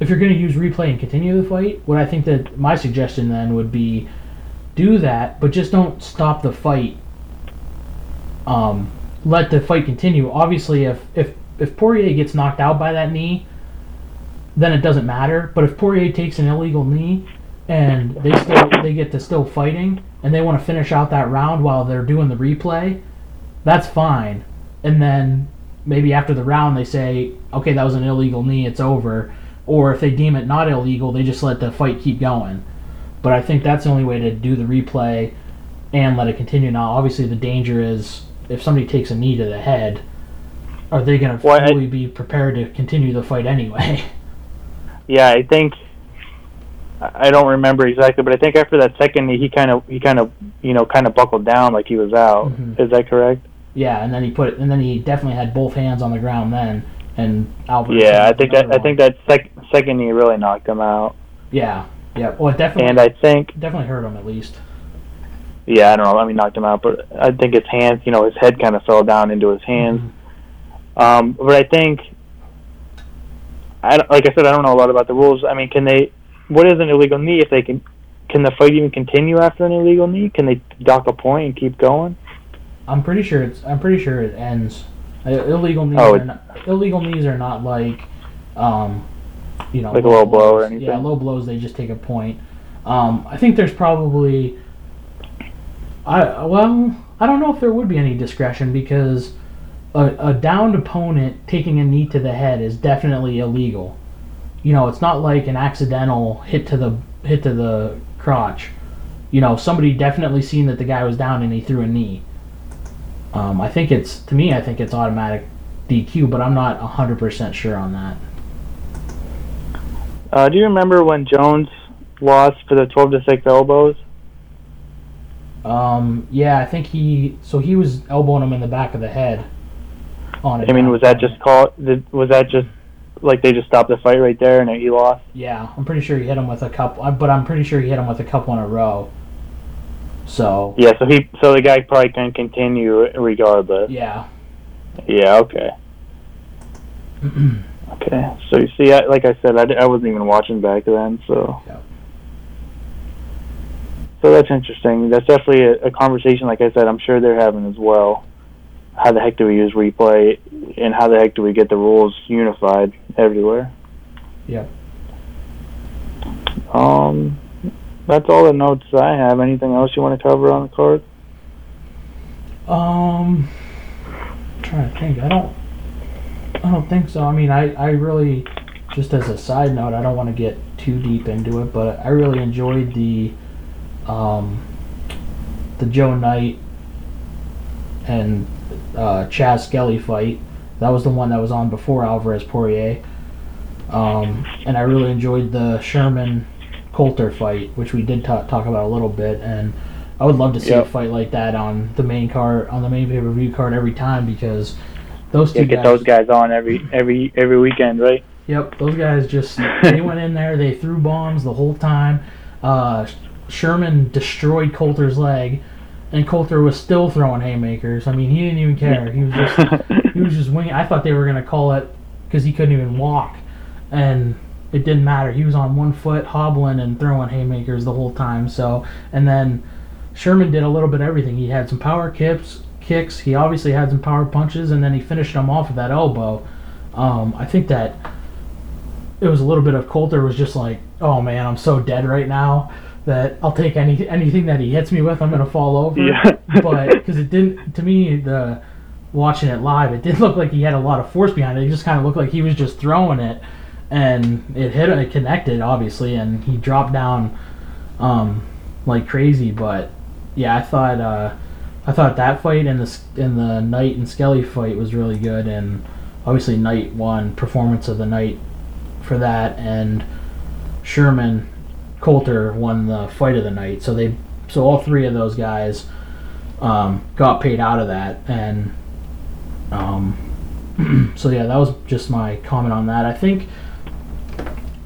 if you're gonna use replay and continue the fight, what I think that my suggestion then would be, do that, but just don't stop the fight. Um, let the fight continue. Obviously, if if if Poirier gets knocked out by that knee, then it doesn't matter. But if Poirier takes an illegal knee and they still they get to still fighting and they want to finish out that round while they're doing the replay, that's fine. And then maybe after the round they say, okay, that was an illegal knee, it's over. Or if they deem it not illegal, they just let the fight keep going. But I think that's the only way to do the replay and let it continue. Now, obviously, the danger is if somebody takes a knee to the head, are they going to Well, I- fully be prepared to continue the fight anyway? [LAUGHS] Yeah, I think I I don't remember exactly, but I think after that second knee, he kind of he kind of you know kind of buckled down like he was out. Mhm. Is that correct? Yeah, and then he put, it, and then he definitely had both hands on the ground then, and Alvarez. Yeah, I think that another I think that sec- second knee really knocked him out, Yeah, yeah. Well, it definitely, and I think definitely hurt him at least. yeah I don't know I mean knocked him out, but I think his hands you know his head kind of fell down into his hands. Mhm. Um, but I think, I don't- like I said, I don't know a lot about the rules. I mean, can they? What is an illegal knee if they can? can the fight even continue after an illegal knee? Can they dock a point and keep going? I'm pretty sure it's. I'm pretty sure it ends. Uh, illegal knees. Oh, are not, illegal knees are not like, um, you know, Like a low blow or blows. anything? Yeah, low blows. They just take a point. Um, I think there's probably. I well, I don't know if there would be any discretion because a, a downed opponent taking a knee to the head is definitely illegal. You know, it's not like an accidental hit to the hit to the crotch. You know, somebody definitely seen that the guy was down and he threw a knee. Um, I think it's to me. I think it's automatic DQ, but I'm not hundred percent sure on that. Uh, do you remember when Jones lost for the 12 to 6 elbows? Um, yeah, I think he. So he was elbowing him in the back of the head. On I mean, was that just called? Did, was that just like they just stopped the fight right there and he lost? Yeah, I'm pretty sure he hit him with a couple, uh, but I'm pretty sure he hit him with a couple in a row. So Yeah, so he, so the guy probably can continue regardless. yeah, Yeah, okay, [CLEARS THROAT] okay. So you see, I, like I said, I, I wasn't even watching back then, so. Yep. So that's interesting. That's definitely a, a conversation. Like I said, I'm sure they're having as well. How the heck do we use replay, and how the heck do we get the rules unified everywhere? Yeah. Um, that's all the notes I have. Anything else you want to cover on the card? Um, I'm trying to think. I don't. I don't think so. I mean, I, I really, just as a side note, I don't want to get too deep into it, but I really enjoyed the, um, the Joe Knight and uh, Chas Skelly fight. That was the one that was on before Alvarez Poirier. Um, and I really enjoyed the Sherman Coulter fight, which we did ta- talk about a little bit, and I would love to see Yep. a fight like that on the main card, on the main pay per view card every time because those two Yeah, get guys. those guys on every every every weekend, right? Yep, those guys just [LAUGHS] they went in there, they threw bombs the whole time. Uh, Sherman destroyed Coulter's leg, and Coulter was still throwing haymakers. I mean, he didn't even care. He was just he was [LAUGHS] just winging. I thought they were gonna call it because he couldn't even walk, and it didn't matter. He was on one foot, hobbling and throwing haymakers the whole time. So, and then Sherman did a little bit of everything. He had some power kicks, kicks. He obviously had some power punches, and then he finished them off with that elbow. Um, I think that it was a little bit of Coulter was just like, oh man, I'm so dead right now that I'll take any anything that he hits me with. I'm gonna fall over. Yeah. [LAUGHS] but because it didn't to me the watching it live, it did look like he had a lot of force behind it. It just kind of looked like he was just throwing it, and it hit it connected obviously, and he dropped down um, like crazy. But yeah, I thought uh, I thought that fight and the and the Knight and Skelly fight was really good, and obviously Knight won performance of the night for that, and Sherman Coulter won the fight of the night. So they so all three of those guys um, got paid out of that, and um, [CLEARS THROAT] so yeah, that was just my comment on that. I think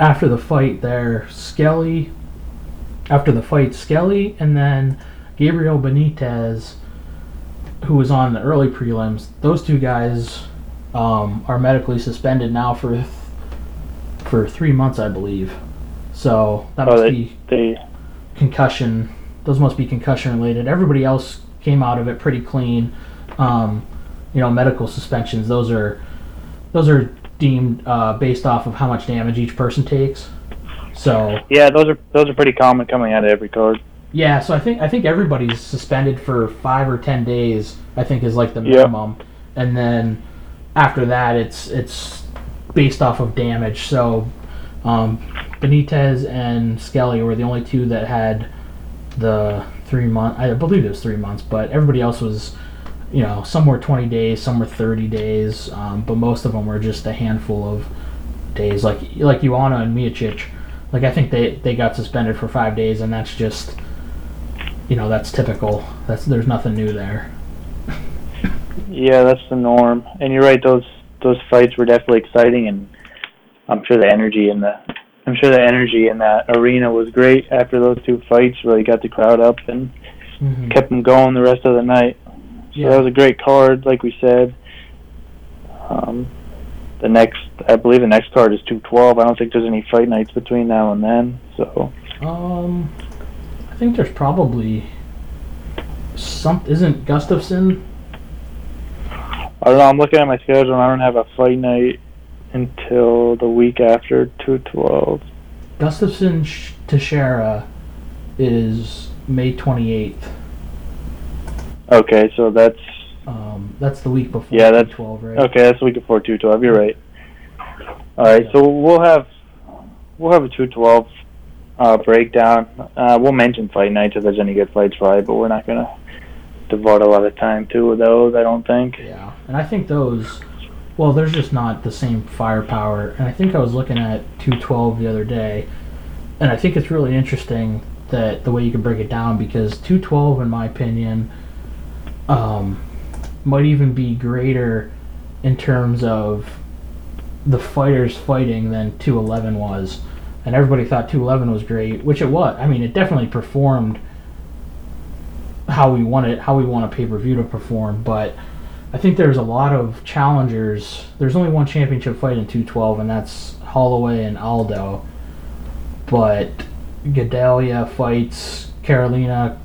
after the fight there, Skelly after the fight, Skelly and then Gabriel Benitez, who was on the early prelims, those two guys um, are medically suspended now for th- for three months, I believe. So that Oh, must they- be They concussion. Those must be concussion related. Everybody else came out of it pretty clean. Um, you know, medical suspensions. Those are those are deemed uh, based off of how much damage each person takes. So yeah, those are those are pretty common coming out of every card. yeah, so I think I think everybody's suspended for five or ten days. I think is like the Yep. minimum, and then after that, it's it's based off of damage. So um, Benitez and Skelly were the only two that had the three month. I believe it was three months, but everybody else was, you know, some were twenty days, some were thirty days, um, but most of them were just a handful of days. Like like Joanna and Miocic, like I think they they got suspended for five days, and that's just, you know, that's typical. That's there's nothing new there. Yeah, that's the norm. And you're right; those those fights were definitely exciting, and I'm sure the energy in the I'm sure the energy in that arena was great after those two fights. Really got the crowd up and Mm-hmm. kept them going the rest of the night. So Yeah. that was a great card, like we said. Um, the next, I believe, the next card is two twelve. I don't think there's any fight nights between now and then. So Um, I think there's probably some. Isn't Gustafsson? I don't know. I'm looking at my schedule. and I don't have a fight night until the week after two twelve. Gustafsson Teixeira is May 28th. Okay, so that's Um, that's the week before. Yeah, that's- 12, right? okay. That's the week before two twelve. You're right. All right, so we'll have we'll have a two twelve uh, breakdown. Uh, we'll mention fight nights if there's any good fights Friday, but we're not gonna devote a lot of time to those. I don't think. Yeah, and I think those. Well, there's just not the same firepower, and I think I was looking at 212 the other day, and I think it's really interesting that the way you can break it down because 212, in my opinion, um, might even be greater in terms of the fighters fighting than 211 was, and everybody thought 211 was great, which it was. I mean, it definitely performed how we want it, how we want a pay per view to perform, but. I think there's a lot of challengers. There's only one championship fight in 212, and that's Holloway and Aldo. But Gadelha fights Karolina.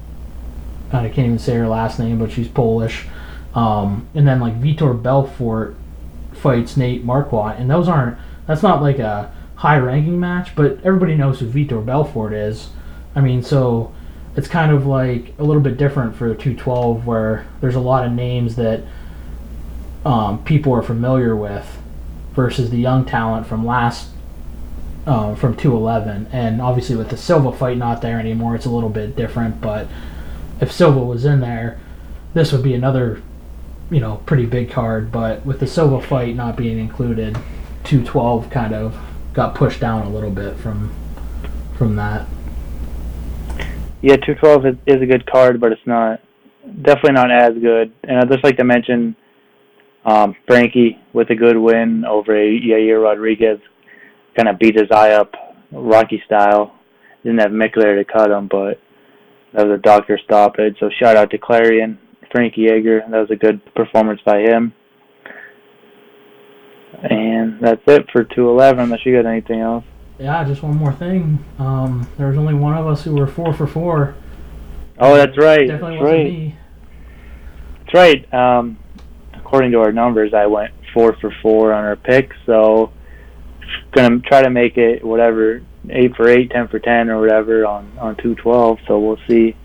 I can't even say her last name, but she's Polish. Um, and then like Vitor Belfort fights Nate Marquardt, and those aren't. That's not like a high-ranking match, but everybody knows who Vitor Belfort is. I mean, so it's kind of like a little bit different for 212, where there's a lot of names that um, people are familiar with versus the young talent from last um, from 211 and obviously with the Silva fight not there anymore it's a little bit different but if Silva was in there this would be another you know pretty big card but with the Silva fight not being included 212 kind of got pushed down a little bit from from that Yeah, two twelve is, is a good card, but it's not definitely not as good. And I'd just like to mention um, Frankie with a good win over Yair Rodriguez, kind of beat his eye up Rocky style. Didn't have Mick to cut him, but that was a doctor stoppage. So shout out to Clarion, Frankie Edgar. That was a good performance by him. And that's it for 211, unless you got anything else. yeah just one more thing um, there was only one of us who were four for four Oh, that's right. definitely That's wasn't right. me That's right. Um, according to our numbers, I went four for four on our picks, so gonna try to make it whatever eight for eight, ten for ten, or whatever on on two twelve. So we'll see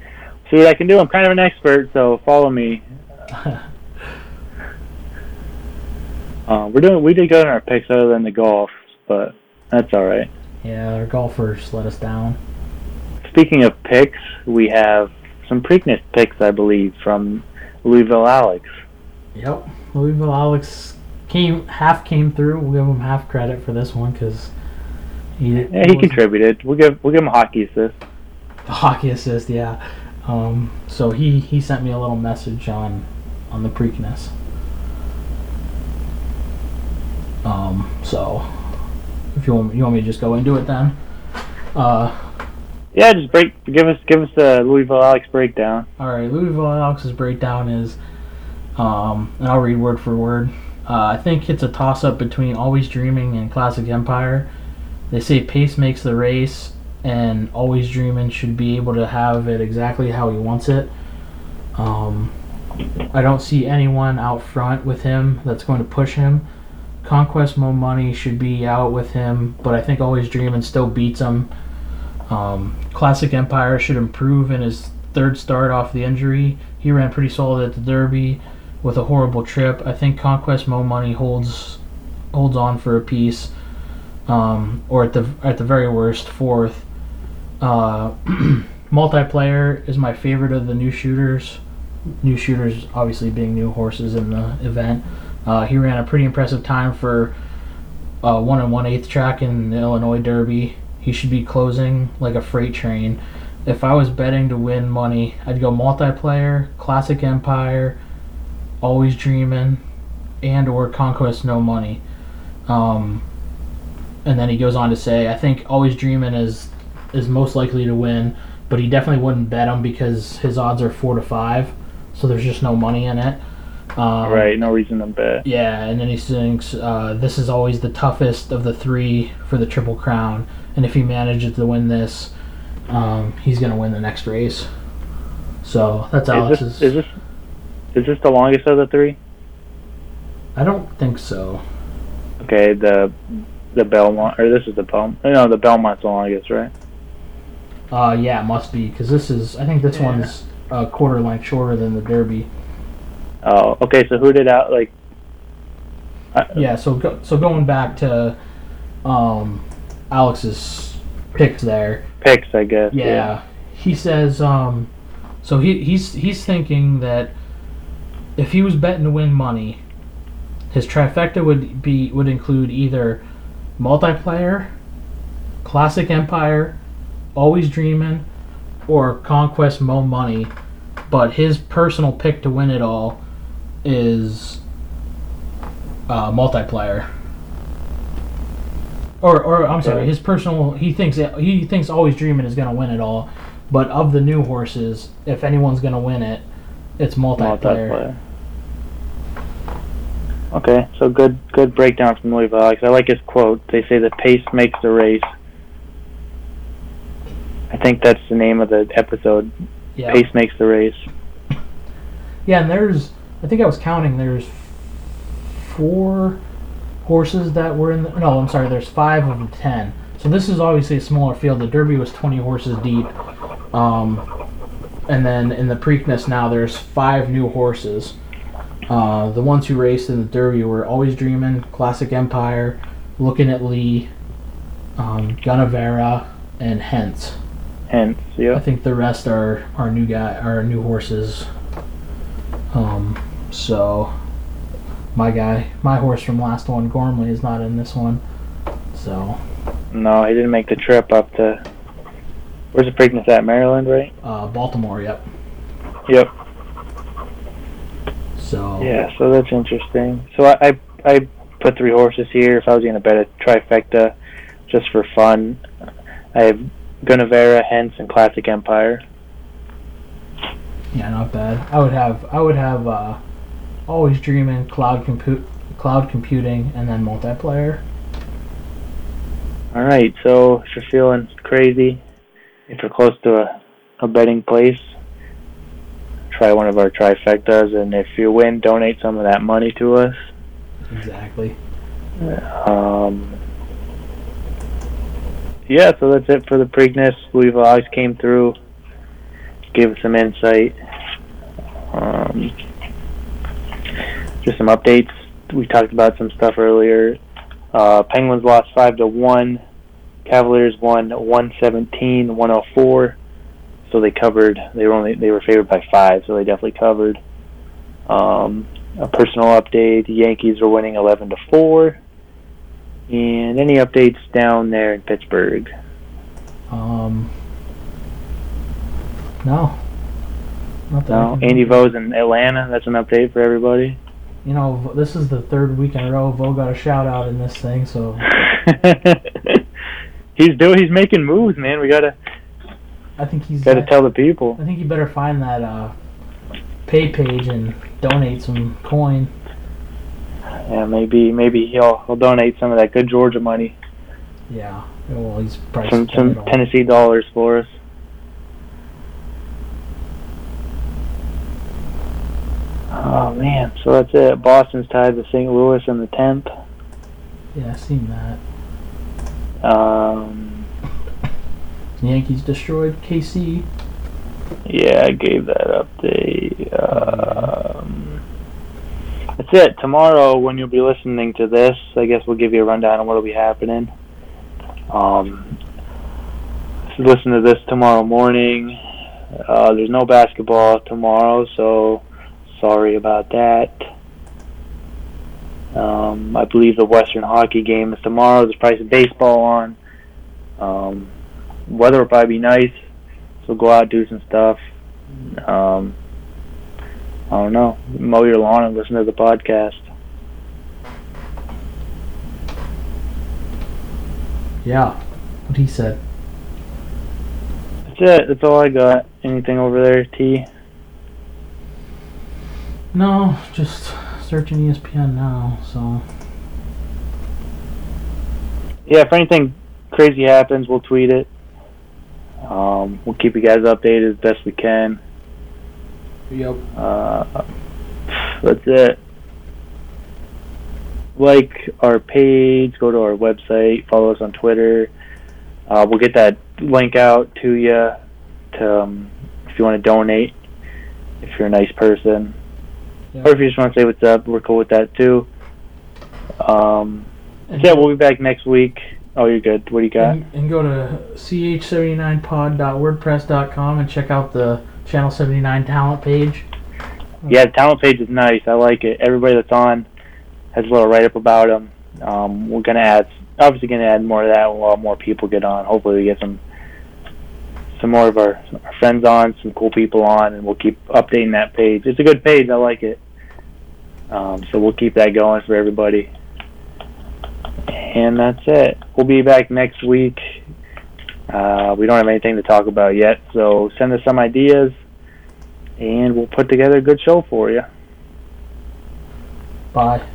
see what I can do. I'm kind of an expert, so follow me. [LAUGHS] Uh, we're doing we did good on our picks other than the golf, but that's all right. Yeah, our golfers let us down. Speaking of picks, we have some Preakness picks, I believe, from Louisville Alex. Yep, Louisville Alex came half came through. We'll give him half credit for this one because he Yeah, he contributed. We'll give we'll give him a hockey assist. the hockey assist. Yeah, um, so he he sent me a little message on on the Preakness. Um, so if you want you want me to just go into it then. Uh, Yeah, just break. Give us give us the Louisville Alex breakdown. All right, Louisville Alex's breakdown is, um, and I'll read word for word. Uh, I think it's a toss up between Always Dreaming and Classic Empire. They say pace makes the race, and Always Dreaming should be able to have it exactly how he wants it. Um, I don't see anyone out front with him that's going to push him. Conquest Mo Money should be out with him, but I think Always Dreaming still beats him. Um, Classic Empire should improve in his third start off the injury. He ran pretty solid at the Derby with a horrible trip. I think Conquest Mo Money holds holds on for a piece, um, or at the at the very worst fourth. Uh, [CLEARS THROAT] multiplier is my favorite of the new shooters. New shooters, obviously being new horses in the event. Uh, he ran a pretty impressive time for uh, one and one eighth track in the Illinois Derby. He should be closing like a freight train. If I was betting to win money, I'd go multiplier, classic empire, always dreaming, and or conquest mo money. Um, and then he goes on to say, I think always dreaming is is most likely to win, but he definitely wouldn't bet him because his odds are four to five, so there's just no money in it. Um, right, no reason to bet. yeah, and then he thinks uh, this is always the toughest of the three for the Triple Crown, and if he manages to win this, um, he's gonna win the next race. So that's Is Alex's. this, is this is this the longest of the three? I don't think so. Okay, the the Belmont or this is the Belmont. no the Belmont's the longest, right? Uh, yeah, it must be because this is. I think this Yeah. one's a quarter length shorter than the Derby. Oh, okay. So who did out like? I, Yeah. So go, so going back to, um, Alex's picks there. picks, I guess. Yeah. He says. Um, so he he's he's thinking that if he was betting to win money, his trifecta would be would include either multiplier, classic empire, always dreaming, or conquest mo money. But his personal pick to win it all is uh, multiplier. Or, or I'm sorry, his personal. He thinks he thinks always dreaming is gonna win it all, but of the new horses, if anyone's gonna win it, it's multiplier. multiplayer. Okay, so good good breakdown from Louis Alex. I like his quote. They say the pace makes the race. I think that's the name of the episode. Yeah. Pace makes the race. Yeah, and there's, I think I was counting, there's four horses that were in the, no, I'm sorry, there's five of the ten. So this is obviously a smaller field. The Derby was 20 horses deep. Um, and then in the Preakness now, there's five new horses. Uh, the ones who raced in the Derby were Always Dreaming, Classic Empire, Looking at Lee, um, Gunnevera, and Hence. Hence, I think the rest are our new guy our new horses. Um, so my guy, my horse from last one, Gormley, is not in this one. So No, he didn't make the trip up to. Where's the Preakness at? Maryland, right? uh, Baltimore, yep. Yep. So Yeah, so that's interesting. So I, I I put three horses here. If I was gonna bet a trifecta, just for fun, I have Gunnevera, Hence, and Classic Empire. yeah, not bad. I would have I would have uh, always dreaming, cloud compute, cloud computing, and then multiplier. All right, so if you're feeling crazy, if you're close to a, a betting place, try one of our trifectas, and if you win, donate some of that money to us. Exactly. Um, yeah, so that's it for the Preakness. We've always came through, gave us some insight. Um, just some updates. We talked about some stuff earlier. Uh, Penguins lost five to one. Cavaliers won 117, 104. So they covered. They were only they were favored by five, so they definitely covered. Um, a personal update: the Yankees are winning 11 to four. And any updates down there in Pittsburgh? Um. No. Not that No, Andy. Vo's in Atlanta. That's an update for everybody. You know, this is the third week in a row Vo got a shout out in this thing, so [LAUGHS] he's doing. He's making moves, man. We gotta I think he's. gotta tell the people. I think you better find that uh, pay page and donate some coin. Yeah, maybe maybe he'll he'll donate some of that good Georgia money, Yeah. Well, he's probably some some. Tennessee dollars for us. Oh man, so that's it. Boston's tied with St. Louis in the tenth. Yeah, I seen that. Um, Yankees destroyed KC. yeah, I gave that update. Um, that's it. Tomorrow, when you'll be listening to this, I guess we'll give you a rundown on what'll be happening. Um, listen to this tomorrow morning. Uh, there's no basketball tomorrow, so sorry about that. Um, I believe the Western Hockey game is tomorrow. There's probably some baseball on. Um, weather will probably be nice, so go out do some stuff. Um, I don't know, mow your lawn and listen to the podcast. Yeah. What he said. That's it. That's all I got. Anything over there, T? No, just searching ESPN now. So Yeah, if anything crazy happens, we'll tweet it. Um, we'll keep you guys updated as best we can. Yep. Uh, that's it. Like our page, go to our website, follow us on Twitter. Uh, we'll get that link out to you to um, if you want to donate. If you're a nice person, Yeah. or if you just want to say what's up, we're cool with that too. Um, yeah, we'll be back next week. Oh, you're good. What do you got? and, and go to ch79pod.wordpress.com and check out the Channel 79 talent page. Yeah, the talent page is nice. I like it. Everybody that's on has a little write up about them. Um, we're gonna add, obviously, gonna add more of that when a lot more people get on. Hopefully, we get some some more of our, our friends on, some cool people on, and we'll keep updating that page. It's a good page. I like it. Um, so we'll keep that going for everybody. And that's it. We'll be back next week. Uh, we don't have anything to talk about yet, so send us some ideas and we'll put together a good show for you. Bye.